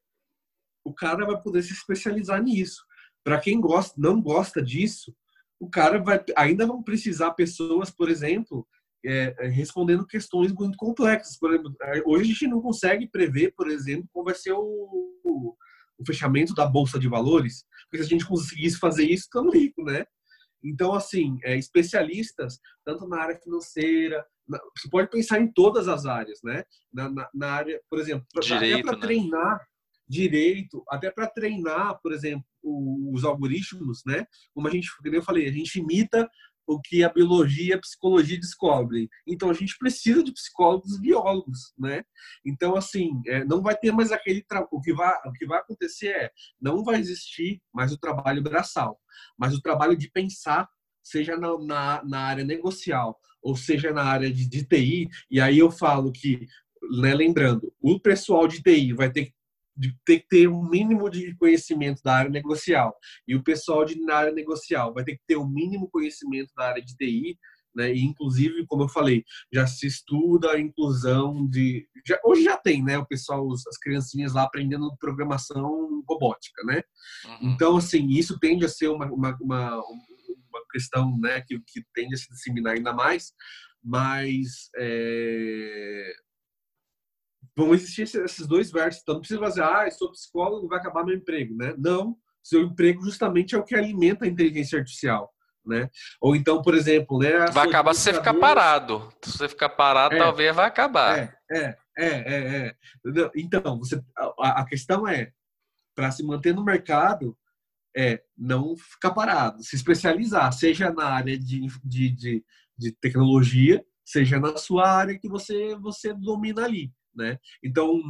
o cara vai poder se especializar nisso. Para quem gosta, não gosta disso, o cara vai ainda vão precisar pessoas, por exemplo, é, é, respondendo questões muito complexas. Por exemplo, é, hoje a gente não consegue prever, por exemplo, qual vai ser o, o, o fechamento da bolsa de valores, porque se a gente conseguisse fazer isso, estamos ricos, né? Então, assim, é, especialistas, tanto na área financeira, na, você pode pensar em todas as áreas, né? Na, na, na área, por exemplo, Direito, para né? treinar direito, até para treinar, por exemplo, os algoritmos, né? Como a gente, como eu falei, a gente imita o que a biologia e a psicologia descobrem. Então a gente precisa de psicólogos biólogos, né? Então assim, é, não vai ter mais aquele o que vai o que vai acontecer é não vai existir mais o trabalho braçal, mas o trabalho de pensar seja na, na, na área negocial ou seja na área de, de TI. E aí eu falo que né, lembrando, o pessoal de TI vai ter que de ter que ter um mínimo de conhecimento da área negocial. E o pessoal de, na área negocial vai ter que ter o um mínimo conhecimento da área de TI, né? E, inclusive, como eu falei, já se estuda a inclusão de. Já, hoje já tem, né? O pessoal, as criancinhas lá aprendendo programação robótica, né? Uhum. Então, assim, isso tende a ser uma, uma, uma, uma questão né, que, que tende a se disseminar ainda mais, mas é, vão existir esses dois versos. Então não precisa fazer, ah, eu sou psicólogo, vai acabar meu emprego, né? Não, seu emprego justamente é o que alimenta a inteligência artificial. Né? Ou então, por exemplo, né? Vai acabar se você ficar parado. Se você ficar parado, é, talvez vai acabar. É, é, é, é. é. Então, você, a, a questão é, para se manter no mercado, é não ficar parado, se especializar, seja na área de, de, de, de tecnologia, seja na sua área que você, você domina ali né? Então,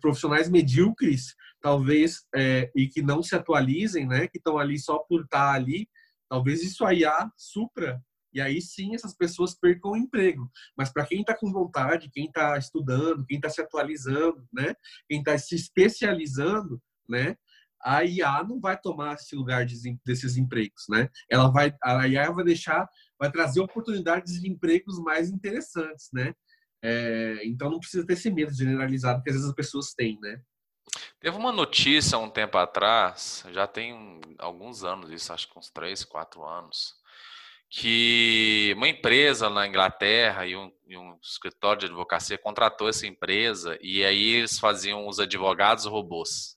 profissionais medíocres, talvez, é, e que não se atualizem, né? Que estão ali só por estar ali, talvez isso aí a supra e aí sim essas pessoas percam o emprego. Mas para quem está com vontade, quem está estudando, quem está se atualizando, né? Quem está se especializando, né? A IA não vai tomar esse lugar desses empregos, né? Ela vai, a IA vai deixar, vai trazer oportunidades de empregos mais interessantes, né? É, então não precisa ter esse medo generalizado que às vezes as pessoas têm, né? Teve uma notícia um tempo atrás, já tem alguns anos isso, acho que uns 3, 4 anos, que uma empresa na Inglaterra e um, e um, escritório de advocacia contratou essa empresa e aí eles faziam os advogados robôs,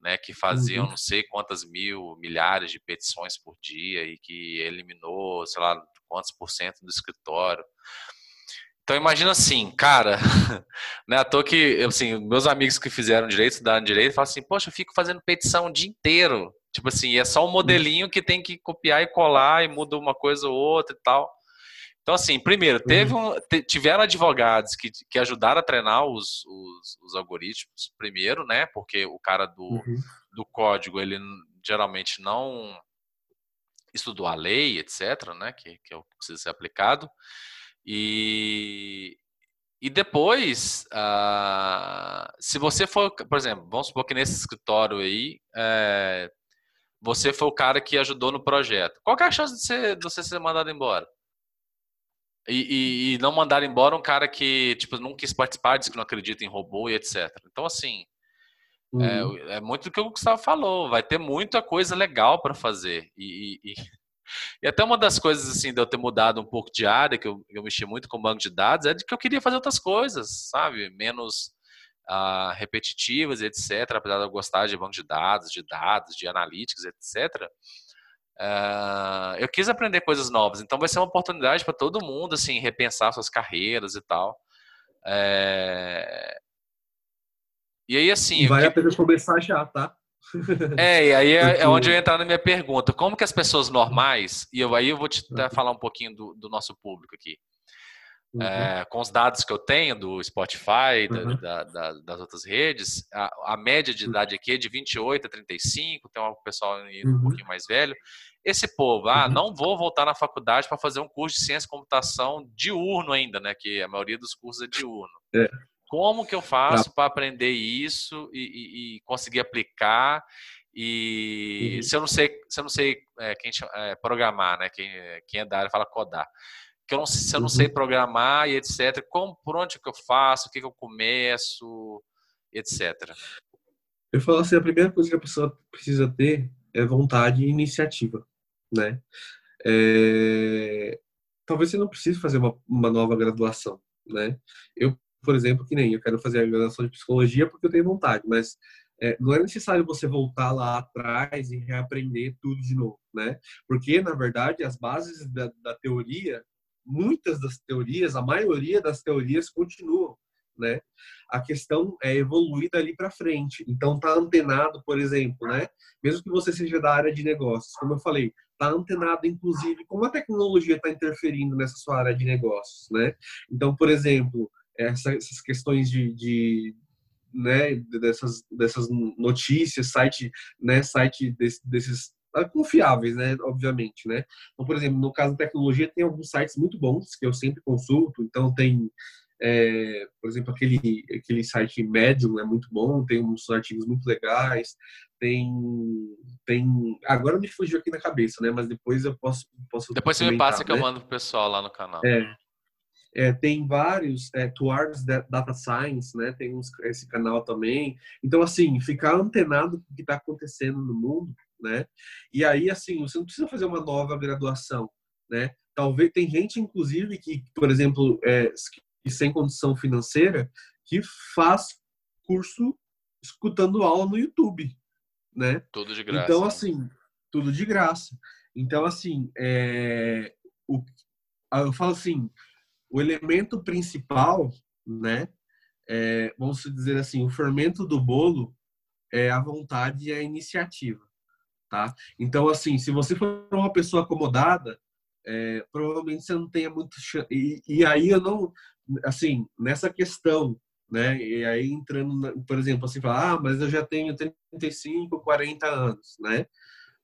né, que faziam uhum. não sei quantas mil, milhares de petições por dia e que eliminou, sei lá, quantos por cento do escritório. Então imagina assim, cara, né, à toa que, assim, meus amigos que fizeram direito, estudaram direito, falam assim, poxa, eu fico fazendo petição o dia inteiro. Tipo assim, é só um modelinho que tem que copiar e colar e muda uma coisa ou outra e tal. Então, assim, primeiro, teve um, tiveram advogados que, que ajudaram a treinar os, os, os algoritmos, primeiro, né? Porque o cara do, uhum. do código, ele geralmente não estudou a lei, etc., né? Que, que é o que precisa ser aplicado. E, e depois, uh, se você for, por exemplo, vamos supor que nesse escritório aí, é, você foi o cara que ajudou no projeto. Qual é a chance de você, de você ser mandado embora? E, e, e, não mandar embora um cara que tipo, não quis participar, disse que não acredita em robô e etc. Então, assim, é, uhum. é, é, muito do que o Gustavo falou. Vai ter muita coisa legal para fazer. E, e, e até uma das coisas, assim, de eu ter mudado um pouco de área, que eu, eu mexi muito com banco de dados, é de que eu queria fazer outras coisas, sabe? Menos uh, repetitivas, etc. Apesar de eu gostar de banco de dados, de dados, de analíticos, etc. Uh, ah, eu quis aprender coisas novas, então vai ser uma oportunidade para todo mundo, assim, repensar suas carreiras e tal. É... E aí, assim. Vale que... a pena começar já, tá? É, e aí é, é, onde eu entrar na minha pergunta. Como que as pessoas normais, e eu, aí eu vou te falar um pouquinho do, do nosso público aqui, uhum. é, com os dados que eu tenho do Spotify, uhum. da, da, das outras redes, a, a, média de idade aqui é de 28 a 35, tem um pessoal um uhum. pouquinho mais velho. Esse povo, ah, uhum. não vou voltar na faculdade para fazer um curso de ciência e computação diurno ainda, né? Que a maioria dos cursos é diurno. É. Como que eu faço para aprender isso e, e, e, conseguir aplicar? E uhum. se eu não sei, se eu não sei é, quem é, programar, né? Quem, quem é da área fala codar. Que eu não, se eu não uhum. sei programar e etc. Como, por onde que eu faço? O que, que eu começo? Etc. Eu falo assim, a primeira coisa que a pessoa precisa ter é vontade e iniciativa, né? É... Talvez você não precise fazer uma, uma nova graduação, né? Eu, por exemplo, que nem eu quero fazer a graduação de psicologia porque eu tenho vontade, mas é, não é necessário você voltar lá atrás e reaprender tudo de novo, né? Porque, na verdade, as bases da, da teoria, muitas das teorias, a maioria das teorias continuam né? A questão é evoluir dali para frente. Então, tá antenado, por exemplo, né? Mesmo que você seja da área de negócios, como eu falei, tá antenado, inclusive, como a tecnologia está interferindo nessa sua área de negócios, né? Então, por exemplo, essa, essas questões de, de né, dessas, dessas notícias, site, né, site desse, desses ah, confiáveis, né, obviamente, né. Então, por exemplo, no caso da tecnologia, tem alguns sites muito bons que eu sempre consulto. Então, tem é, por exemplo, aquele, aquele site Medium é muito bom, tem uns artigos muito legais, tem, tem... Agora me fugiu aqui na cabeça, né? Mas depois eu posso... posso depois você me passa né? que eu né? mando pro pessoal lá no canal. É, é, tem vários, é, Towards Data Science, né? Tem uns, esse canal também. Então, assim, ficar antenado com o que está acontecendo no mundo, né? E aí, assim, você não precisa fazer uma nova graduação, né? Talvez tem gente, inclusive, que, por exemplo, é, e sem condição financeira que faz curso escutando aula no YouTube, né? Tudo de graça. Então, assim, tudo de graça. Então, assim, é, o, eu falo assim, o elemento principal, né? É, vamos dizer assim, o fermento do bolo é a vontade e a iniciativa, tá? Então, assim, se você for uma pessoa acomodada, é, provavelmente você não tenha muito e, e aí eu não assim, nessa questão, né? E aí entrando, por exemplo, assim, falar, ah, mas eu já tenho 35, 40 anos, né?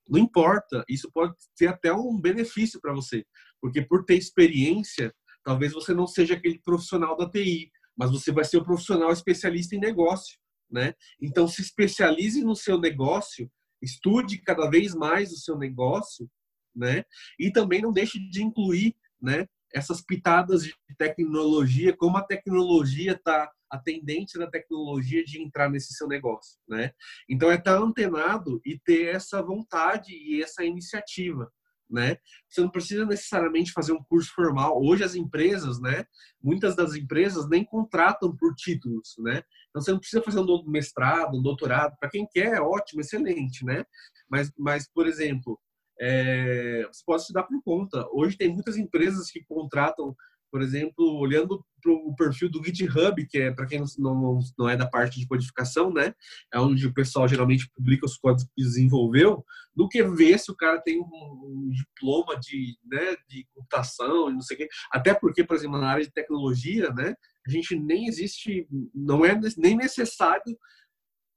Não importa, isso pode ser até um benefício para você, porque por ter experiência, talvez você não seja aquele profissional da TI, mas você vai ser o um profissional especialista em negócio, né? Então se especialize no seu negócio, estude cada vez mais o seu negócio, né? E também não deixe de incluir, né, essas pitadas de tecnologia, como a tecnologia está a tendência da tecnologia de entrar nesse seu negócio, né? Então é estar tá antenado e ter essa vontade e essa iniciativa, né? Você não precisa necessariamente fazer um curso formal. Hoje as empresas, né? Muitas das empresas nem contratam por títulos, né? Então você não precisa fazer um mestrado, um doutorado. Para quem quer, é ótimo, excelente, né? Mas, mas por exemplo, é, você pode estudar por conta. Hoje tem muitas empresas que contratam, por exemplo, olhando para o perfil do GitHub, que é para quem não, não é da parte de codificação, né? É onde o pessoal geralmente publica os códigos que desenvolveu, do que ver se o cara tem um, diploma de, né, de computação e não sei o quê. Até porque, por exemplo, na área de tecnologia, né? A gente nem existe, não é nem necessário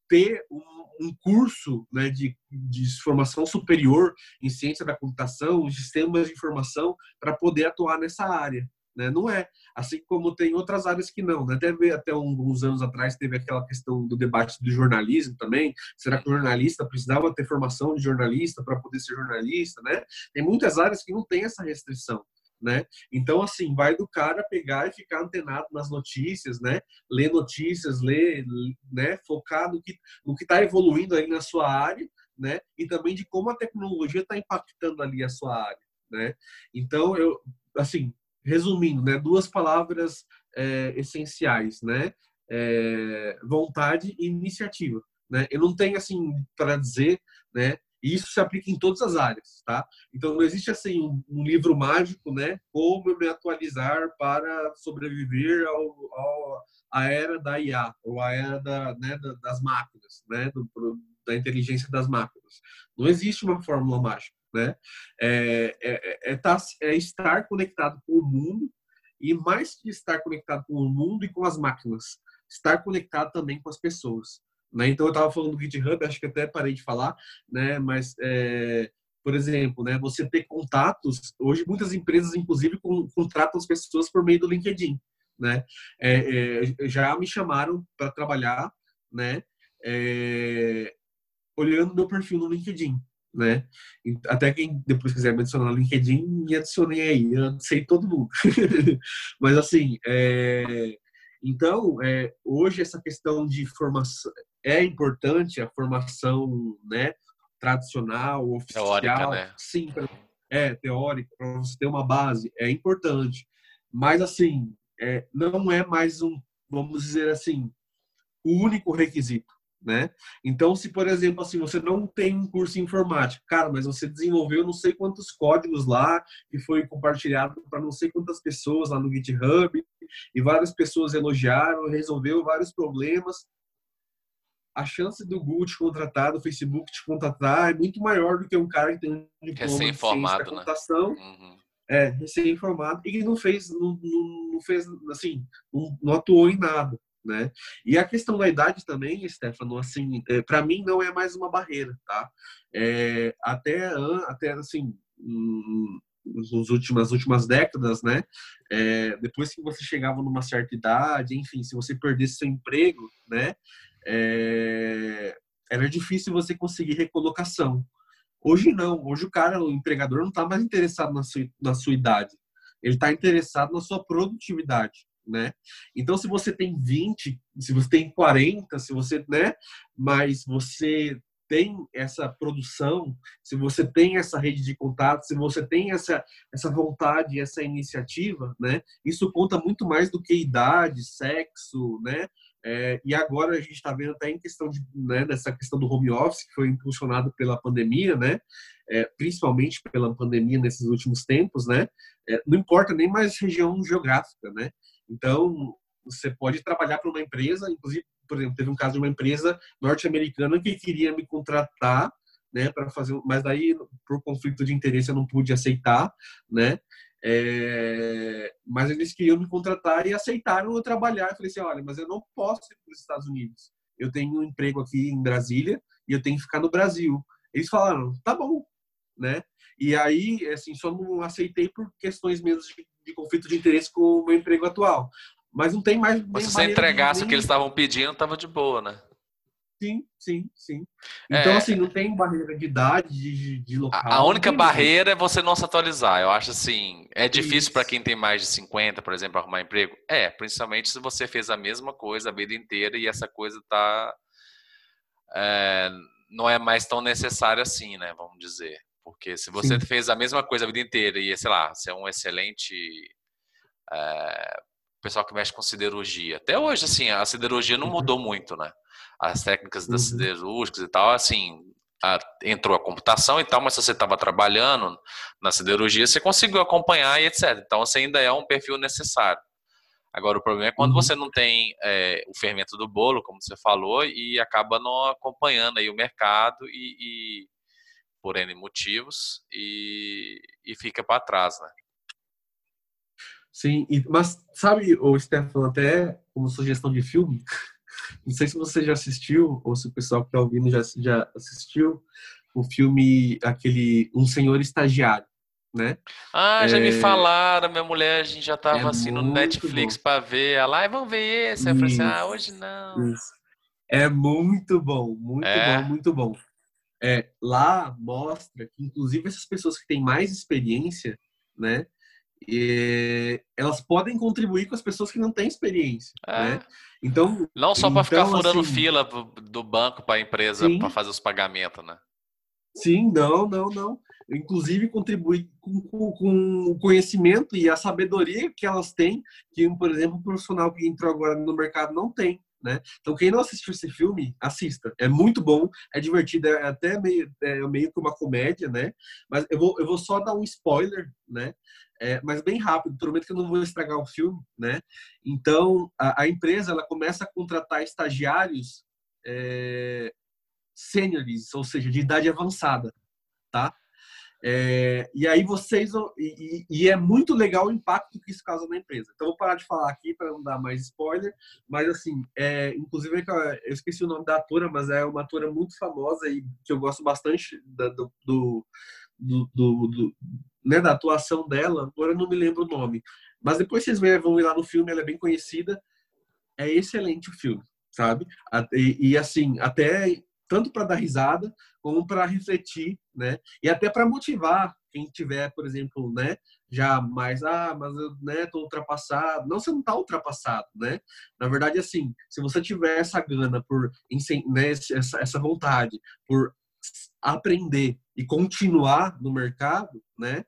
ter um, um curso né, de, de formação superior em ciência da computação, em sistemas de informação, para poder atuar nessa área. Né? Não é. Assim como tem outras áreas que não. Né? Até, até uns anos atrás teve aquela questão do debate do jornalismo também. Será que o jornalista precisava ter formação de jornalista para poder ser jornalista? Né? Tem muitas áreas que não tem essa restrição né? Então, assim, vai do cara pegar e ficar antenado nas notícias, né? Ler notícias, ler, né? Focar no que no que está evoluindo aí na sua área, né? E também de como a tecnologia está impactando ali a sua área, né? Então, eu, assim, resumindo, né? Duas palavras é, essenciais, né? É, vontade e iniciativa, né? Eu não tenho assim para dizer, né? E isso se aplica em todas as áreas, tá? Então não existe assim um, livro mágico, né? Como me atualizar para sobreviver ao, ao a era da IA ou a era da, né, das máquinas, né? Do, da inteligência das máquinas. Não existe uma fórmula mágica, né? É, é, é, tá, é estar conectado com o mundo e mais que estar conectado com o mundo e com as máquinas, estar conectado também com as pessoas. Né? Então eu estava falando do GitHub, acho que até parei de falar, né? Mas é, por exemplo, né? Você ter contatos. Hoje muitas empresas, inclusive, contratam as pessoas por meio do LinkedIn, né? É, é, já me chamaram para trabalhar, né? É, olhando meu perfil no LinkedIn, né? Até quem depois quiser me adicionar no LinkedIn, me adicionei aí, eu sei todo mundo. Mas assim, é, então, é, hoje essa questão de formação é importante, a formação, né, tradicional, oficial, teórica, né? sim, é teórica para você ter uma base é importante, mas assim é, não é mais um, vamos dizer assim, o único requisito né? Então, se por exemplo, assim, você não tem um curso em informática, cara, mas você desenvolveu não sei quantos códigos lá que foi compartilhado para não sei quantas pessoas lá no GitHub e várias pessoas elogiaram, resolveu vários problemas. A chance do Google te contratar, do Facebook te contratar é muito maior do que um cara que tem um diploma de né? computação. Uhum. É, recém-informado e que não fez, não, não, não fez, assim, não, não atuou em nada né? E a questão da idade também, Stefano, assim, é, para mim não é mais uma barreira, tá? É, até, até assim, nas últimas, últimas décadas, né? É, depois que você chegava numa certa idade, enfim, se você perdesse seu emprego, né? É, era difícil você conseguir recolocação. Hoje não, hoje o cara, o empregador não está mais interessado na sua, na sua idade, ele está interessado na sua produtividade né? Então, se você tem 20, se você tem 40, se você, né? Mas você tem essa produção, se você tem essa rede de contato, se você tem essa, essa vontade, essa iniciativa, né? Isso conta muito mais do que idade, sexo, né? É, e agora a gente está vendo até em questão de, né, dessa questão do home office que foi impulsionado pela pandemia, né? É, principalmente pela pandemia nesses últimos tempos, né? É, não importa nem mais região geográfica, né? Então, você pode trabalhar para uma empresa, inclusive, por exemplo, teve um caso de uma empresa norte-americana que queria me contratar, né, para fazer, mas daí por conflito de interesse eu não pude aceitar, né? É, mas eles queriam me contratar e aceitaram eu trabalhar. Eu falei assim, olha, mas eu não posso ir para os Estados Unidos. Eu tenho um emprego aqui em Brasília e eu tenho que ficar no Brasil. Eles falaram, tá bom, né? E aí, assim, só não aceitei por questões mesmo de de conflito de interesse com o meu emprego atual. Mas não tem mais. Mas se você entregasse nem... o que eles estavam pedindo, estava de boa, né? Sim, sim, sim. Então, é... assim, não tem barreira de idade, de, de local. A, única barreira é você não se atualizar. Eu acho assim, é difícil para quem tem mais de 50, por exemplo, arrumar emprego. É, principalmente se você fez a mesma coisa a vida inteira e essa coisa tá. É, não é mais tão necessária assim, né? Vamos dizer. Porque se você Sim. fez a mesma coisa a vida inteira e, sei lá, você é um excelente é, pessoal que mexe com siderurgia. Até hoje, assim, a siderurgia não uhum. mudou muito, né? As técnicas das uhum. siderúrgicas e tal, assim, a, entrou a computação e tal, mas se você estava trabalhando na siderurgia, você conseguiu acompanhar e etc. Então, você ainda é um perfil necessário. Agora, o problema é quando uhum. você não tem é, o fermento do bolo, como você falou, e acaba não acompanhando aí o mercado e, e por N motivos e, e fica para trás, né? Sim, mas sabe, o Stefano, até como sugestão de filme, não sei se você já assistiu ou se o pessoal que está ouvindo já, já assistiu o filme, aquele Um Senhor Estagiário, né? Ah, já é... me falaram, minha mulher, a gente já estava é assim no Netflix para ver, ela, ah, vamos ver esse. Eu falei assim, ah, hoje não. Isso. É muito bom, muito é. bom, muito bom é, lá mostra que, inclusive, essas pessoas que têm mais experiência, né, e, elas podem contribuir com as pessoas que não têm experiência, é. né? Então, não só para então, ficar furando assim, fila do banco para a empresa para fazer os pagamentos, né? Sim, não, não, não. Inclusive contribui com, com, com, o conhecimento e a sabedoria que elas têm, que, por exemplo, o profissional que entrou agora no mercado não tem. Né? Então, quem não assistiu esse filme, assista. É muito bom, é divertido, é até meio, é meio que uma comédia, né? Mas eu vou, eu vou só dar um spoiler, né? É, mas bem rápido, prometo que eu não vou estragar o filme, né? Então, a, a empresa ela começa a contratar estagiários é, ou seja, de idade avançada, tá? É, e aí vocês e, e, é muito legal o impacto que isso causa na empresa. Então vou parar de falar aqui para não dar mais spoiler, mas assim, é, inclusive eu esqueci o nome da atora, mas é uma atora muito famosa e que eu gosto bastante da, do, do, do, do né, da atuação dela. Agora eu não me lembro o nome, mas depois vocês vão ir lá no filme, ela é bem conhecida. É excelente o filme, sabe? E, e assim, até tanto para dar risada como para refletir, né? E até para motivar quem tiver, por exemplo, né, já mais ah, mas eu, né, tô ultrapassado. Não, você não tá ultrapassado, né? Na verdade, assim, se você tiver essa gana por, né, essa, essa vontade por aprender e continuar no mercado, né?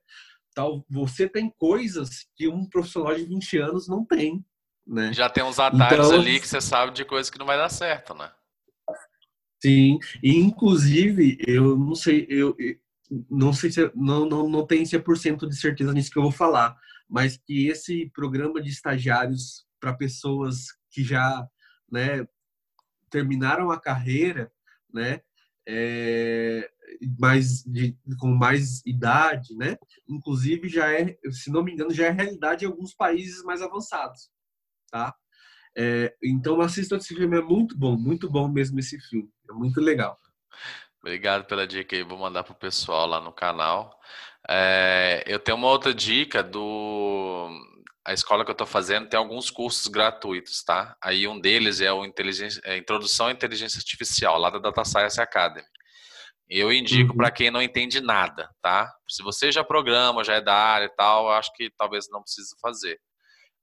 Tal, você tem coisas que um profissional de 20 anos não tem, né? Já tem uns atalhos então, ali que você sabe de coisas que não vai dar certo, né? Sim, e inclusive, eu não sei, eu, não sei se não, não, não tenho 100% de certeza nisso que eu vou falar, mas que esse programa de estagiários para pessoas que já, né, terminaram a carreira, né, é, mais de, com mais idade, né, inclusive já é, se não me engano, já é realidade em alguns países mais avançados, tá? É, então assista esse filme, é muito bom, muito bom mesmo esse filme, é muito legal. Obrigado pela dica aí, vou mandar pro pessoal lá no canal. É, eu tenho uma outra dica do a escola que eu estou fazendo tem alguns cursos gratuitos, tá? Aí um deles é o inteligência, é Introdução à Inteligência Artificial, lá da Data Science Academy. Eu indico uhum. para quem não entende nada, tá? Se você já programa, já é da área e tal, acho que talvez não precise fazer.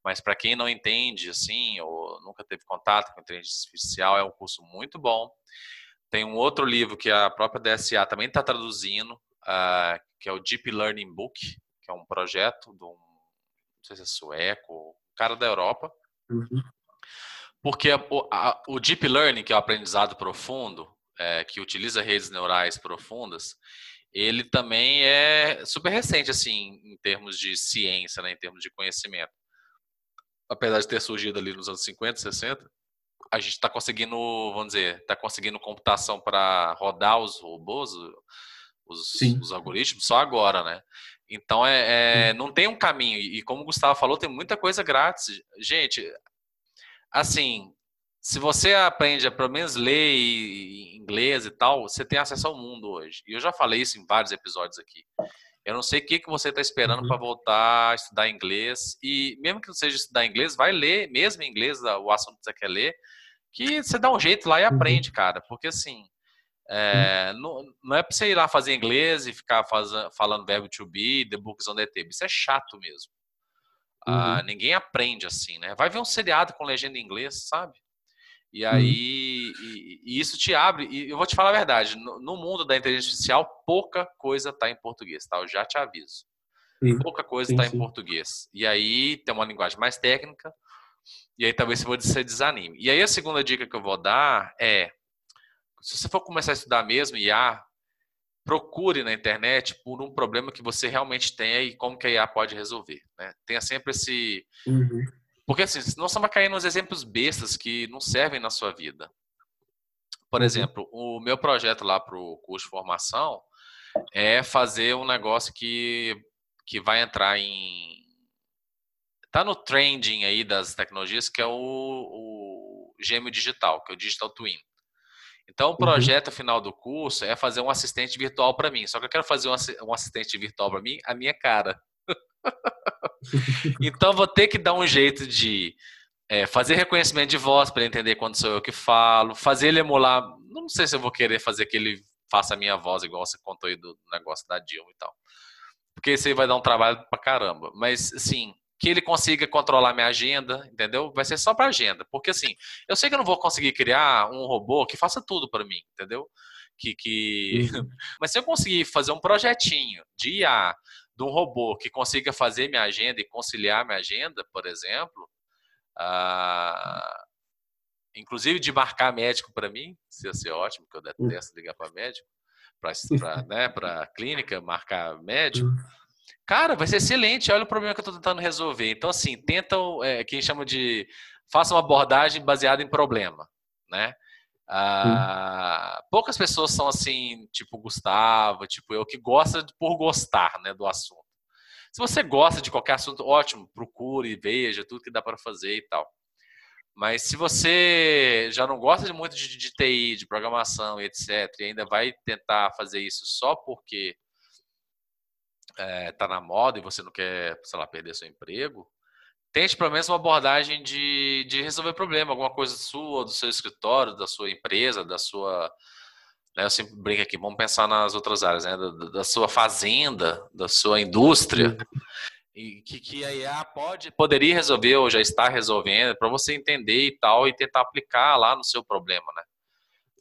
Mas para quem não entende, assim, ou nunca teve contato com inteligência artificial, é um curso muito bom. Tem um outro livro que a própria DSA também está traduzindo, uh, que é o Deep Learning Book, que é um projeto de um, não sei se é sueco, cara da Europa. Uhum. Porque o, a, o, Deep Learning, que é o aprendizado profundo, é, que utiliza redes neurais profundas, ele também é super recente, assim, em termos de ciência, né, em termos de conhecimento apesar de ter surgido ali nos anos 50, 60, a gente está conseguindo, vamos dizer, está conseguindo computação para rodar os robôs, os, os, algoritmos, só agora, né? Então, é, é não tem um caminho. E como o Gustavo falou, tem muita coisa grátis. Gente, assim, se você aprende a pelo menos ler inglês e tal, você tem acesso ao mundo hoje. E eu já falei isso em vários episódios aqui. Eu não sei o que, que você está esperando uhum. para voltar a estudar inglês. E mesmo que não seja estudar inglês, vai ler mesmo em inglês o assunto que você quer ler, que você dá um jeito lá e uhum. aprende, cara. Porque assim, é, não, não, é para você ir lá fazer inglês e ficar faz, falando verbo to be, the books on the table. Isso é chato mesmo. Ah, uhum. ninguém aprende assim, né? Vai ver um seriado com legenda em inglês, sabe? E uhum. aí, uhum. e, e, isso te abre. E eu vou te falar a verdade: no, no mundo da inteligência artificial, pouca coisa está em português, tá? Eu já te aviso. Sim. Pouca coisa está em português. E aí tem uma linguagem mais técnica. E aí talvez você desanime. E aí a segunda dica que eu vou dar é: se você for começar a estudar mesmo IA, procure na internet por um problema que você realmente tenha e como que a IA pode resolver. Né? Tenha sempre esse. Uhum porque assim, senão você vai cair nos exemplos bestas que não servem na sua vida. Por uhum. exemplo, o meu projeto lá para o curso de formação é fazer um negócio que, que vai entrar em. Está no trending aí das tecnologias, que é o, o gêmeo digital, que é o Digital Twin. Então, o uhum. projeto uhum. final do curso é fazer um assistente virtual para mim. Só que eu quero fazer um assistente virtual para mim, a minha cara. então vou ter que dar um jeito de é, fazer reconhecimento de voz para ele entender quando sou eu que falo, fazer ele emular. Não sei se eu vou querer fazer que ele faça a minha voz igual você contou aí do negócio da Dilma e tal. Porque isso aí vai dar um trabalho pra caramba. Mas, assim, que ele consiga controlar minha agenda, entendeu? Vai ser só para agenda. Porque, assim, eu sei que eu não vou conseguir criar um robô que faça tudo para mim, entendeu? Que, que... Uhum. Mas se eu conseguir fazer um projetinho de IA de um robô que consiga fazer minha agenda e conciliar minha agenda, por exemplo, ah, inclusive de marcar médico para mim, isso ia ser ótimo, porque eu detesto ligar para médico, para né, clínica, marcar médico. Hum. Cara, vai ser excelente. Olha o problema que eu estou tentando resolver. Então, assim, tentam, é, quem chama de. Faça uma abordagem baseada em problema, né? Ah, poucas pessoas são assim, tipo Gustavo, tipo eu, que gosta por gostar né, do assunto. Se você gosta de qualquer assunto, ótimo, procure, veja tudo que dá para fazer e tal. Mas se você já não gosta muito de, de TI, de programação etc., e ainda vai tentar fazer isso só porque está é, na moda e você não quer, sei lá, perder seu emprego, tente pelo menos uma abordagem de, de resolver problema, alguma coisa sua, do seu escritório, da sua empresa, da sua. Né, eu sempre brinco aqui, vamos pensar nas outras áreas, né, da, da sua fazenda, da sua indústria, e que, que a IA pode, poderia resolver ou já está resolvendo, para você entender e tal, e tentar aplicar lá no seu problema, né?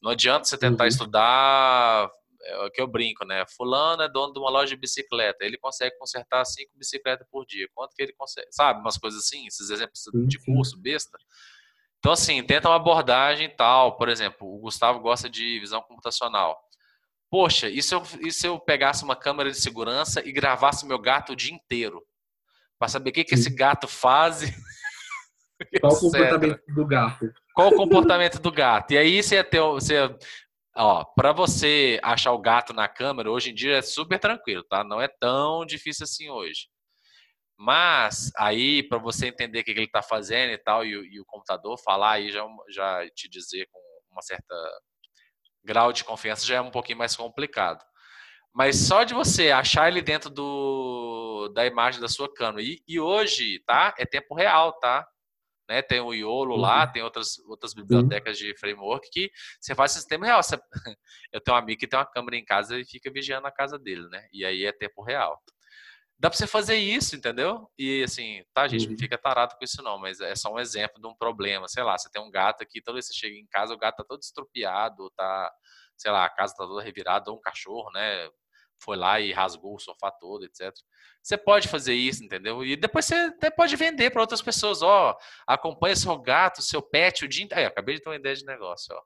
Não adianta você tentar uhum. estudar é o que eu brinco, né? Fulano é dono de uma loja de bicicleta, ele consegue consertar cinco bicicletas por dia. Quanto que ele consegue? Sabe, umas coisas assim, esses exemplos de curso besta. Então, assim, tenta uma abordagem tal. Por exemplo, o Gustavo gosta de visão computacional. Poxa, e se eu, e se eu pegasse uma câmera de segurança e gravasse meu gato o dia inteiro? Para saber o que, que esse gato faz. Qual o comportamento do gato? Qual o comportamento do gato? E aí você ia ter, você ia Ó, para você achar o gato na câmera, hoje em dia é super tranquilo, tá? Não é tão difícil assim hoje. Mas aí, para você entender o que ele está fazendo e tal, e, e, o computador falar aí já, já te dizer com uma certa grau de confiança já é um pouquinho mais complicado. Mas só de você achar ele dentro do, da imagem da sua câmera. E, e hoje, tá? É tempo real, tá? Né? Tem o Iolo uhum. lá, tem outras, outras bibliotecas uhum. de framework que você faz sistema real. Você... Eu tenho um amigo que tem uma câmera em casa e fica vigiando a casa dele, né? E aí é tempo real. Dá para você fazer isso, entendeu? E assim, tá, gente, uhum. não fica tarado com isso não, mas é só um exemplo de um problema. Sei lá, você tem um gato aqui, toda vez que você chega em casa, o gato tá todo estropiado, tá, sei lá, a casa tá toda revirada, ou um cachorro, né? Foi lá e rasgou o sofá todo, etc. Você pode fazer isso, entendeu? E depois você até pode vender para outras pessoas. Ó, acompanha seu gato, seu pet o dia inteiro. Aí, acabei de ter uma ideia de negócio, ó.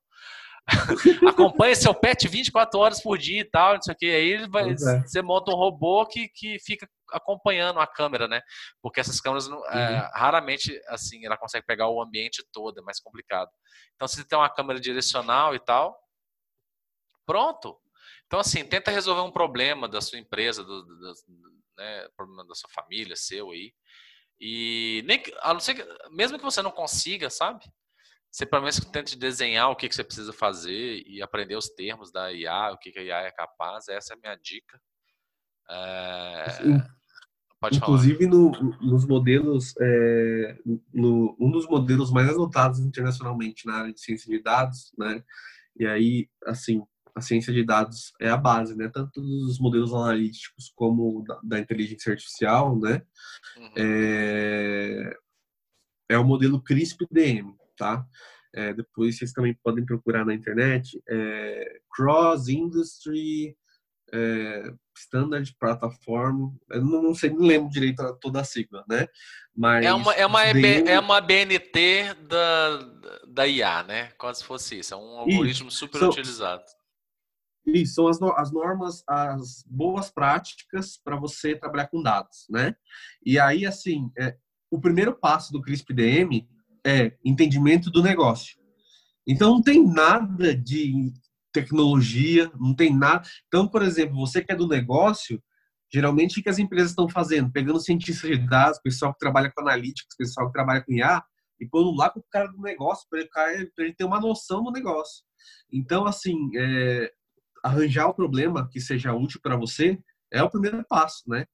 acompanha seu pet 24 horas por dia e tal, não sei o que. Aí vai, é. você monta um robô que, que fica acompanhando a câmera, né? Porque essas câmeras é, uhum. é, raramente assim ela consegue pegar o ambiente todo, é mais complicado. Então, se você tem uma câmera direcional e tal, pronto. Então, assim, tenta resolver um problema da sua empresa, do, do, né, problema da sua família, seu aí. E nem, a não ser que, mesmo que você não consiga, sabe? Você pelo menos tente desenhar o que, que você precisa fazer e aprender os termos da IA, o que, que a IA é capaz. Essa é a minha dica. É... Pode Inclusive no, nos modelos, é, no, um dos modelos mais adotados internacionalmente na área de ciência de dados, né? E aí, assim, a ciência de dados é a base, né? Tanto dos modelos analíticos como da, da inteligência artificial, né? Uhum. É, é o modelo CRISP-DM, tá? É, depois vocês também podem procurar na internet é, Cross Industry é, Standard Platform. Eu não, não sei, não lembro direito toda a sigla, né? Mas é uma, é uma, DM... é uma BNT da, da IA, né? Quase se fosse isso. É um algoritmo isso. super São, utilizado. Isso, são as, as normas, as boas práticas para você trabalhar com dados, né? E aí, assim, é, o primeiro passo do CRISP-DM é entendimento do negócio. Então, não tem nada de tecnologia, não tem nada. Então, por exemplo, você que é do negócio, geralmente o que as empresas estão fazendo? Pegando cientistas de dados, pessoal que trabalha com analytics, pessoal que trabalha com IA, e pondo lá com o cara do negócio, para ele, ele, ter uma noção do negócio. Então, assim, é, arranjar o problema que seja útil para você é o primeiro passo, né?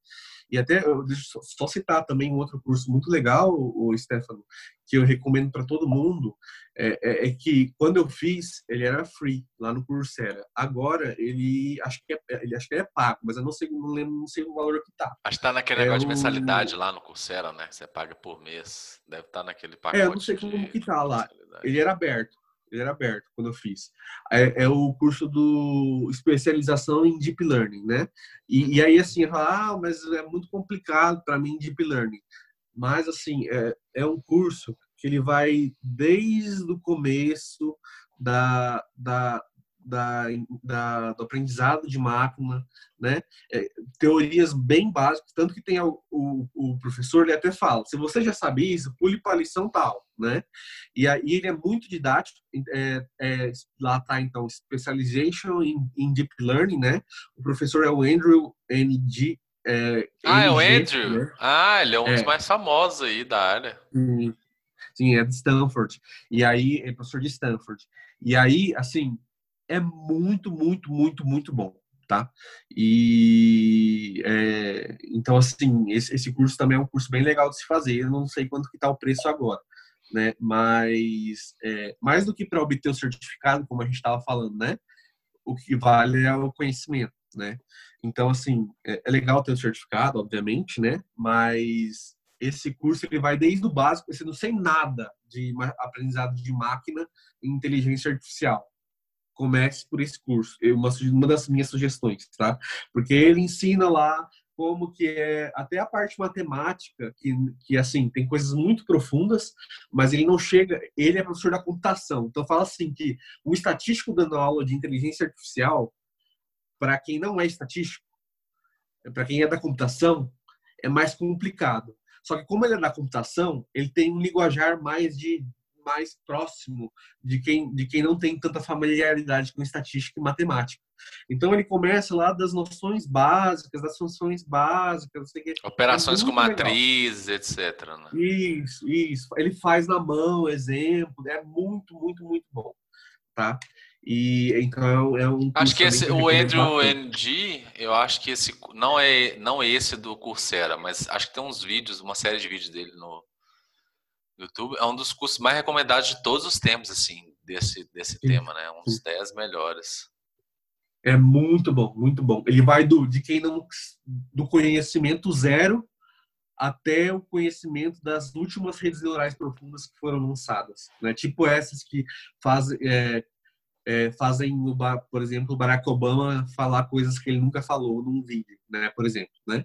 E até, deixa eu só citar também um outro curso muito legal, o Stefano, que eu recomendo para todo mundo, é, é, é, que quando eu fiz, ele era free lá no Coursera. Agora, ele acho que é, ele acho que é pago, mas eu não sei, não lembro, não sei o valor que tá. Acho que tá naquele é negócio o... de mensalidade lá no Coursera, né? Você paga por mês. Deve estar tá naquele pacote. É, eu não sei como que tá lá. Ele era aberto ele era aberto quando eu fiz. É, é, o curso do especialização em Deep Learning, né? E, e aí, assim, eu falo, ah, mas é muito complicado para mim Deep Learning. Mas, assim, é, é um curso que ele vai desde o começo da, da, da, da, do aprendizado de máquina, né? É, teorias bem básicas, tanto que tem o, o, o, professor, ele até fala, se você já sabe isso, pule para a lição tal, né? E aí ele é muito didático, é, é, lá tá então, Specialization in, in, Deep Learning, né? O professor é o Andrew N.G. É, ah, é o Andrew? Né? Ah, ele é um dos é. mais famosos aí da área. Sim, sim, é de Stanford. E aí, é professor de Stanford. E aí, assim, é muito, muito, muito, muito bom, tá? E é, então, assim, esse, esse, curso também é um curso bem legal de se fazer. Eu não sei quanto que tá o preço agora, né? Mas é, mais do que para obter o certificado, como a gente estava falando, né? O que vale é o conhecimento, né? Então, assim, é, é legal ter o certificado, obviamente, né? Mas esse curso ele vai desde o básico, você não sei nada de aprendizado de máquina e inteligência artificial comece por esse curso. Uma, uma das minhas sugestões, tá? Porque ele ensina lá como que é até a parte matemática, que, que assim, tem coisas muito profundas, mas ele não chega, ele é professor da computação. Então fala assim que um estatístico dando aula de inteligência artificial, para quem não é estatístico, para quem é da computação, é mais complicado. Só que como ele é da computação, ele tem um linguajar mais de mais próximo de quem, de quem não tem tanta familiaridade com estatística e matemática. Então ele começa lá das noções básicas, das funções básicas, operações é com matrizes, etc. Né? Isso, isso. Ele faz na mão, exemplo, é muito, muito, muito bom, tá? E então é um. Acho que esse, o Andrew NG, eu acho que esse não é não é esse do Coursera, mas acho que tem uns vídeos, uma série de vídeos dele no YouTube é um dos cursos mais recomendados de todos os tempos, assim, desse, desse tema, né? Um dos 10 melhores. É muito bom, muito bom. Ele vai do, de quem não. do conhecimento zero até o conhecimento das últimas redes neurais profundas que foram lançadas. Né? Tipo essas que faz, é, é, fazem, por exemplo, o Barack Obama falar coisas que ele nunca falou num vídeo, né? por exemplo. Né?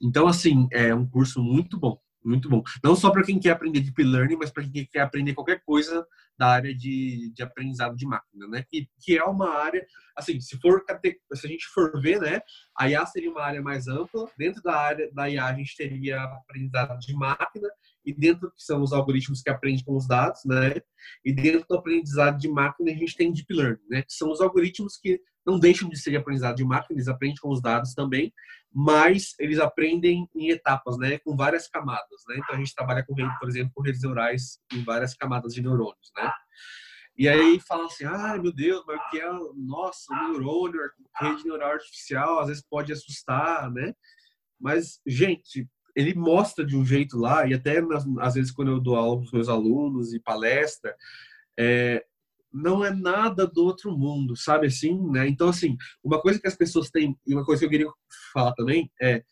Então, assim, é um curso muito bom muito bom. Não só para quem quer aprender deep learning, mas para quem quer aprender qualquer coisa da área de, de aprendizado de máquina, né? Que, que é uma área, assim, se for se a gente for ver, né, a IA seria uma área mais ampla. Dentro da área da IA a gente teria aprendizado de máquina e dentro que são os algoritmos que aprendem com os dados, né? E dentro do aprendizado de máquina a gente tem deep learning, né? Que são os algoritmos que não deixam de ser aprendizado de máquina, eles aprendem com os dados também, mas eles aprendem em etapas, né, com várias camadas, né? Então a gente trabalha com, por exemplo, com redes neurais em várias camadas de neurônios, né? E aí fala assim, ah, meu Deus, mas o que é, nossa, neurônio, rede neural artificial, às vezes pode assustar, né? Mas, gente, ele mostra de um jeito lá, e até às vezes quando eu dou aula para os meus alunos e palestra, é, não é nada do outro mundo, sabe assim, né? Então, assim, uma coisa que as pessoas têm, e uma coisa que eu queria falar também é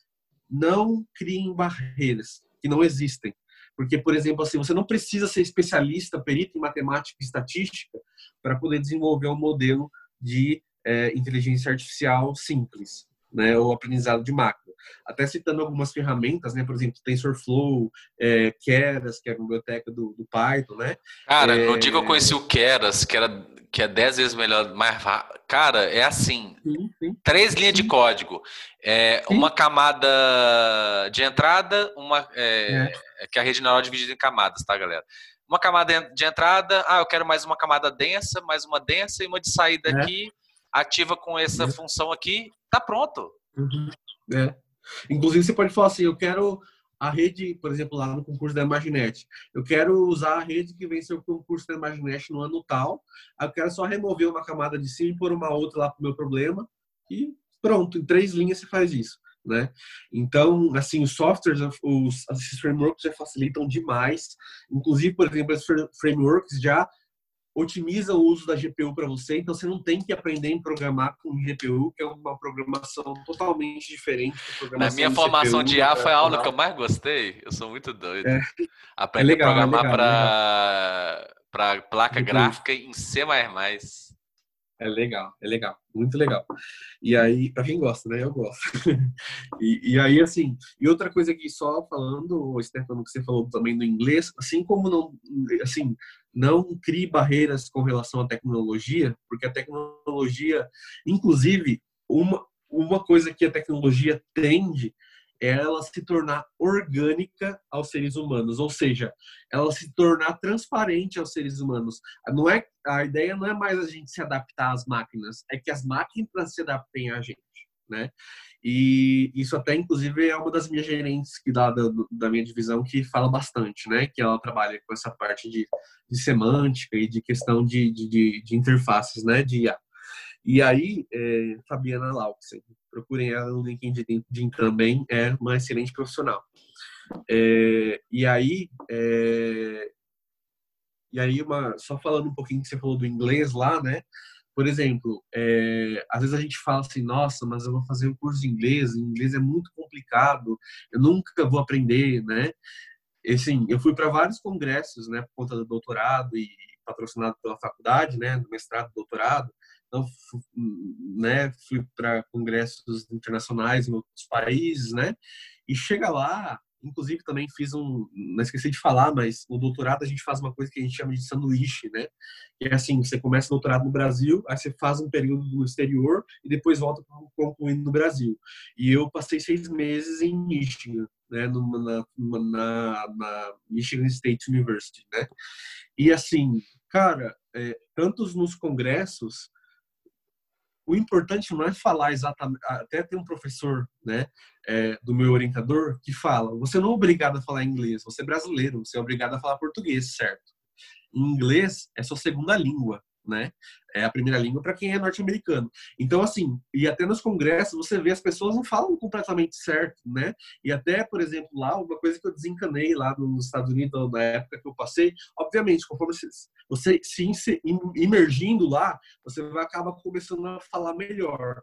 não criem barreiras que não existem. Porque, por exemplo, assim, você não precisa ser especialista, perito em matemática e estatística para poder desenvolver um modelo de é, inteligência artificial simples, né? Ou aprendizado de máquina até citando algumas ferramentas, né? Por exemplo, TensorFlow, é, Keras, que é a biblioteca do, do Python, né? Cara, é... no dia que eu conheci o Keras, que era que é dez vezes melhor, mais cara, é assim, sim, sim. três linhas sim. de código, é, uma camada de entrada, uma é, é. que a rede neural é dividida em camadas, tá, galera? Uma camada de entrada, ah, eu quero mais uma camada densa, mais uma densa e uma de saída é. aqui, ativa com essa função aqui, tá pronto. Uhum. É. Inclusive, você pode falar assim: eu quero a rede, por exemplo, lá no concurso da Imaginet, eu quero usar a rede que venceu o concurso da Imaginet no ano tal, eu quero só remover uma camada de cima e pôr uma outra lá para o meu problema, e pronto, em três linhas você faz isso. Né? Então, assim, os softwares, os, esses frameworks já facilitam demais. Inclusive, por exemplo, esses frameworks já otimiza o uso da GPU para você, então você não tem que aprender a programar com GPU, que é uma programação totalmente diferente Na minha formação CPU, de IA foi a aula que eu mais gostei. Eu sou muito doido. É. Aprender é legal, a programar é para para placa GPU. gráfica em C++. É legal, é legal, muito legal. E aí, para quem gosta, né? Eu gosto. e, e, aí, assim, e outra coisa aqui, só falando, Stefano, que você falou também do inglês, assim como não, assim, não crie barreiras com relação à tecnologia, porque a tecnologia, inclusive, uma, uma coisa que a tecnologia tende ela se tornar orgânica aos seres humanos, ou seja, ela se tornar transparente aos seres humanos. Não é a ideia não é mais a gente se adaptar às máquinas, é que as máquinas se adaptem a gente, né? E isso até inclusive é uma das minhas gerentes que dá da, da minha divisão que fala bastante, né? Que ela trabalha com essa parte de, de semântica e de questão de, de, de interfaces, né? De IA. E aí, é, Fabiana Lauxen, procurem ela no LinkedIn também, é uma excelente profissional. É, e aí, é, e aí uma, só falando um pouquinho que você falou do inglês lá, né? Por exemplo, é, às vezes a gente fala assim, nossa, mas eu vou fazer um curso de inglês, inglês é muito complicado, eu nunca vou aprender, né? E, assim, eu fui para vários congressos, né, por conta do doutorado e patrocinado pela faculdade, né, do mestrado, doutorado, então, né, fui para congressos internacionais em outros países, né? E chega lá, inclusive também fiz um, não esqueci de falar, mas no doutorado a gente faz uma coisa que a gente chama de sanduíche, né? Que é assim, você começa o doutorado no Brasil, aí você faz um período no exterior e depois volta concluir no Brasil. E eu passei seis meses em Michigan, né? Numa, na, na, na Michigan State University, né? E assim, cara, é, tantos nos congressos o importante não é falar exatamente. Até tem um professor, né, é, do meu orientador, que fala: você não é obrigado a falar inglês, você é brasileiro, você é obrigado a falar português, certo? Inglês é sua segunda língua né? É a primeira língua para quem é norte-americano. Então, assim, e até nos congressos você vê as pessoas não falam completamente certo, né? E até, por exemplo, lá, uma coisa que eu desencanei lá nos Estados Unidos, na época que eu passei, obviamente, conforme você, você se imergindo lá, você vai acabar começando a falar melhor.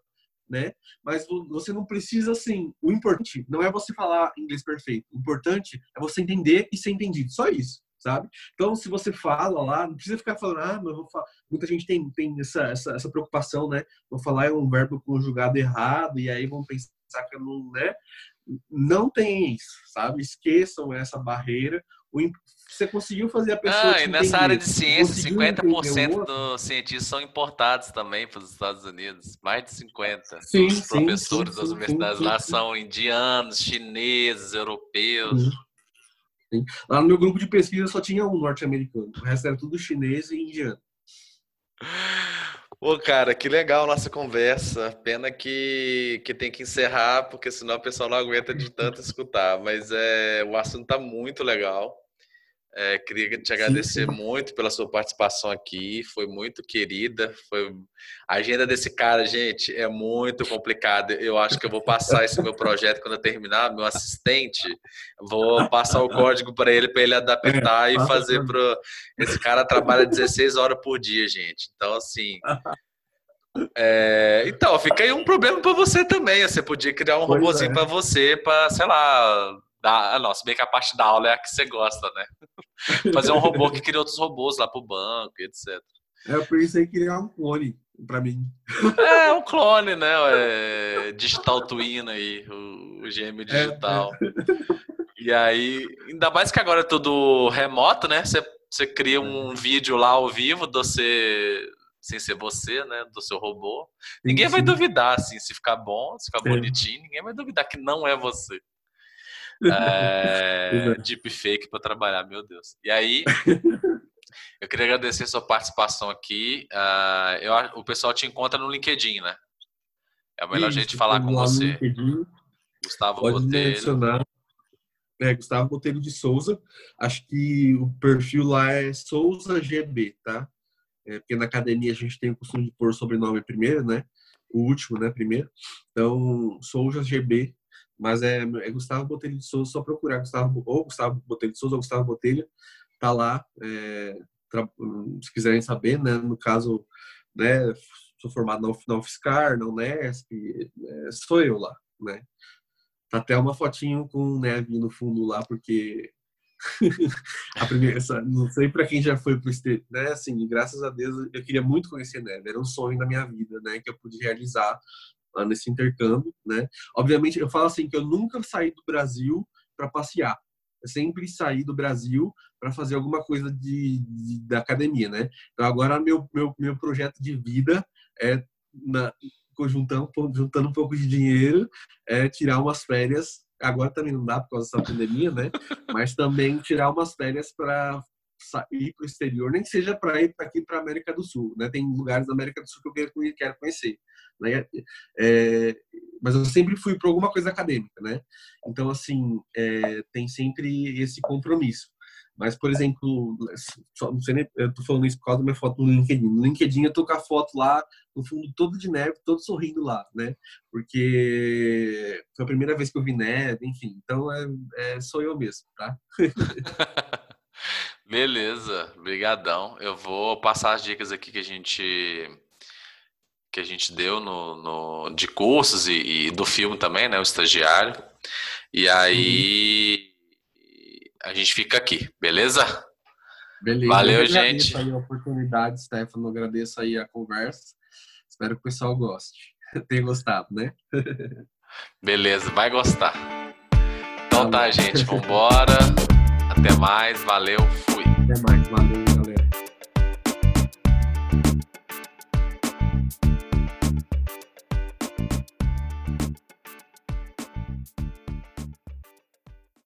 Né? Mas você não precisa assim. O importante não é você falar inglês perfeito. O importante é você entender e ser entendido. Só isso sabe? Então, se você fala lá, não precisa ficar falando, ah, mas vou falar. Muita gente tem, tem essa, essa, essa preocupação, né? Vou falar é um verbo conjugado errado, e aí vão pensar que eu não, né? Não tem isso, sabe? Esqueçam essa barreira. Você conseguiu fazer a pessoa. Ah, e nessa área de ciência, 50% dos cientistas são importados também para os Estados Unidos. Mais de 50%. Sim, Os professores sim, sim, das universidades lá são indianos, chineses, europeus. Lá no meu grupo de pesquisa só tinha um norte-americano. O resto era tudo chinês e indiano. Pô, cara, que legal nossa conversa. Pena que, que tem que encerrar, porque senão o pessoal não aguenta de tanto escutar. Mas é, o assunto tá muito legal. É, queria te agradecer Sim. muito pela sua participação aqui, foi muito querida. Foi a agenda desse cara, gente, é muito complicada. Eu acho que eu vou passar esse meu projeto quando eu terminar, meu assistente, vou passar o código para ele para ele adaptar é, e fazer para esse cara trabalha 16 horas por dia, gente. Então assim, é, então, fica aí um problema para você também. Você podia criar um pois robôzinho é. para você, para, sei lá, da, ah, nossa, bem que a parte da aula é a que você gosta, né? Fazer um robô que cria outros robôs lá pro banco, etc. É, por isso aí criar um clone para mim. É, um clone, né? É, digital Twin aí, o, o gêmeo digital. É, é. E aí, ainda mais que agora é tudo remoto, né? Você, você cria um vídeo lá ao vivo de você, sem ser você, né? Do seu robô. Ninguém vai duvidar, assim, se ficar bom, se ficar é. bonitinho, ninguém vai duvidar que não é você é, deepfake para trabalhar, meu Deus. E aí, eu queria agradecer a sua participação aqui. Uh, eu, o pessoal te encontra no LinkedIn, né? É a melhor Isso, jeito de falar com você. Gustavo Pode Botelho. É, Gustavo Botelho de Souza. Acho que o perfil lá é Souza GB, tá? É, porque na academia a gente tem o costume de pôr o sobrenome primeiro, né? O último, né? Primeiro. Então, Souza GB mas é, é Gustavo Botelho de Souza, só procurar Gustavo, ou Gustavo Botelho de Souza ou Gustavo Botelho, tá lá, é, se quiserem saber, né, no caso, né, sou formado na, UFSCar, na Unesp, é, sou eu lá, né. Tá até uma fotinho com neve no fundo lá, porque a primeira, não sei para quem já foi para o exterior, né? Assim, graças a Deus eu queria muito conhecer neve, era um sonho da minha vida, né? Que eu pude realizar lá nesse intercâmbio, né? Obviamente, eu falo assim que eu nunca saí do Brasil para passear. Eu sempre saí do Brasil para fazer alguma coisa de, de, da academia, né? Então agora meu meu meu projeto de vida é na, juntando, juntando um pouco de dinheiro, é tirar umas férias agora também não dá por causa dessa pandemia, né? Mas também tirar umas férias para ir para o exterior, nem que seja para ir aqui para a América do Sul, né? Tem lugares da América do Sul que eu quero conhecer, né? É, mas eu sempre fui para alguma coisa acadêmica, né? Então assim é, tem sempre esse compromisso. Mas, por exemplo, só, não sei nem, eu tô falando isso por causa da minha foto no LinkedIn. No LinkedIn eu tô com a foto lá, no fundo todo de neve, todo sorrindo lá, né? Porque foi a primeira vez que eu vi neve, enfim. Então, é, é sou eu mesmo, tá? Beleza, brigadão. Eu vou passar as dicas aqui que a gente que a gente deu no, no de cursos e, e, do filme também, né? O estagiário. E aí a gente fica aqui, beleza? Beleza. Valeu, gente. aí a oportunidade, Stefano. Agradeço aí a conversa. Espero que o pessoal goste. Tenha gostado, né? Beleza, vai gostar. Então tá, tá gente. Vambora. Até mais. Valeu. Fui. Até mais. Valeu, galera.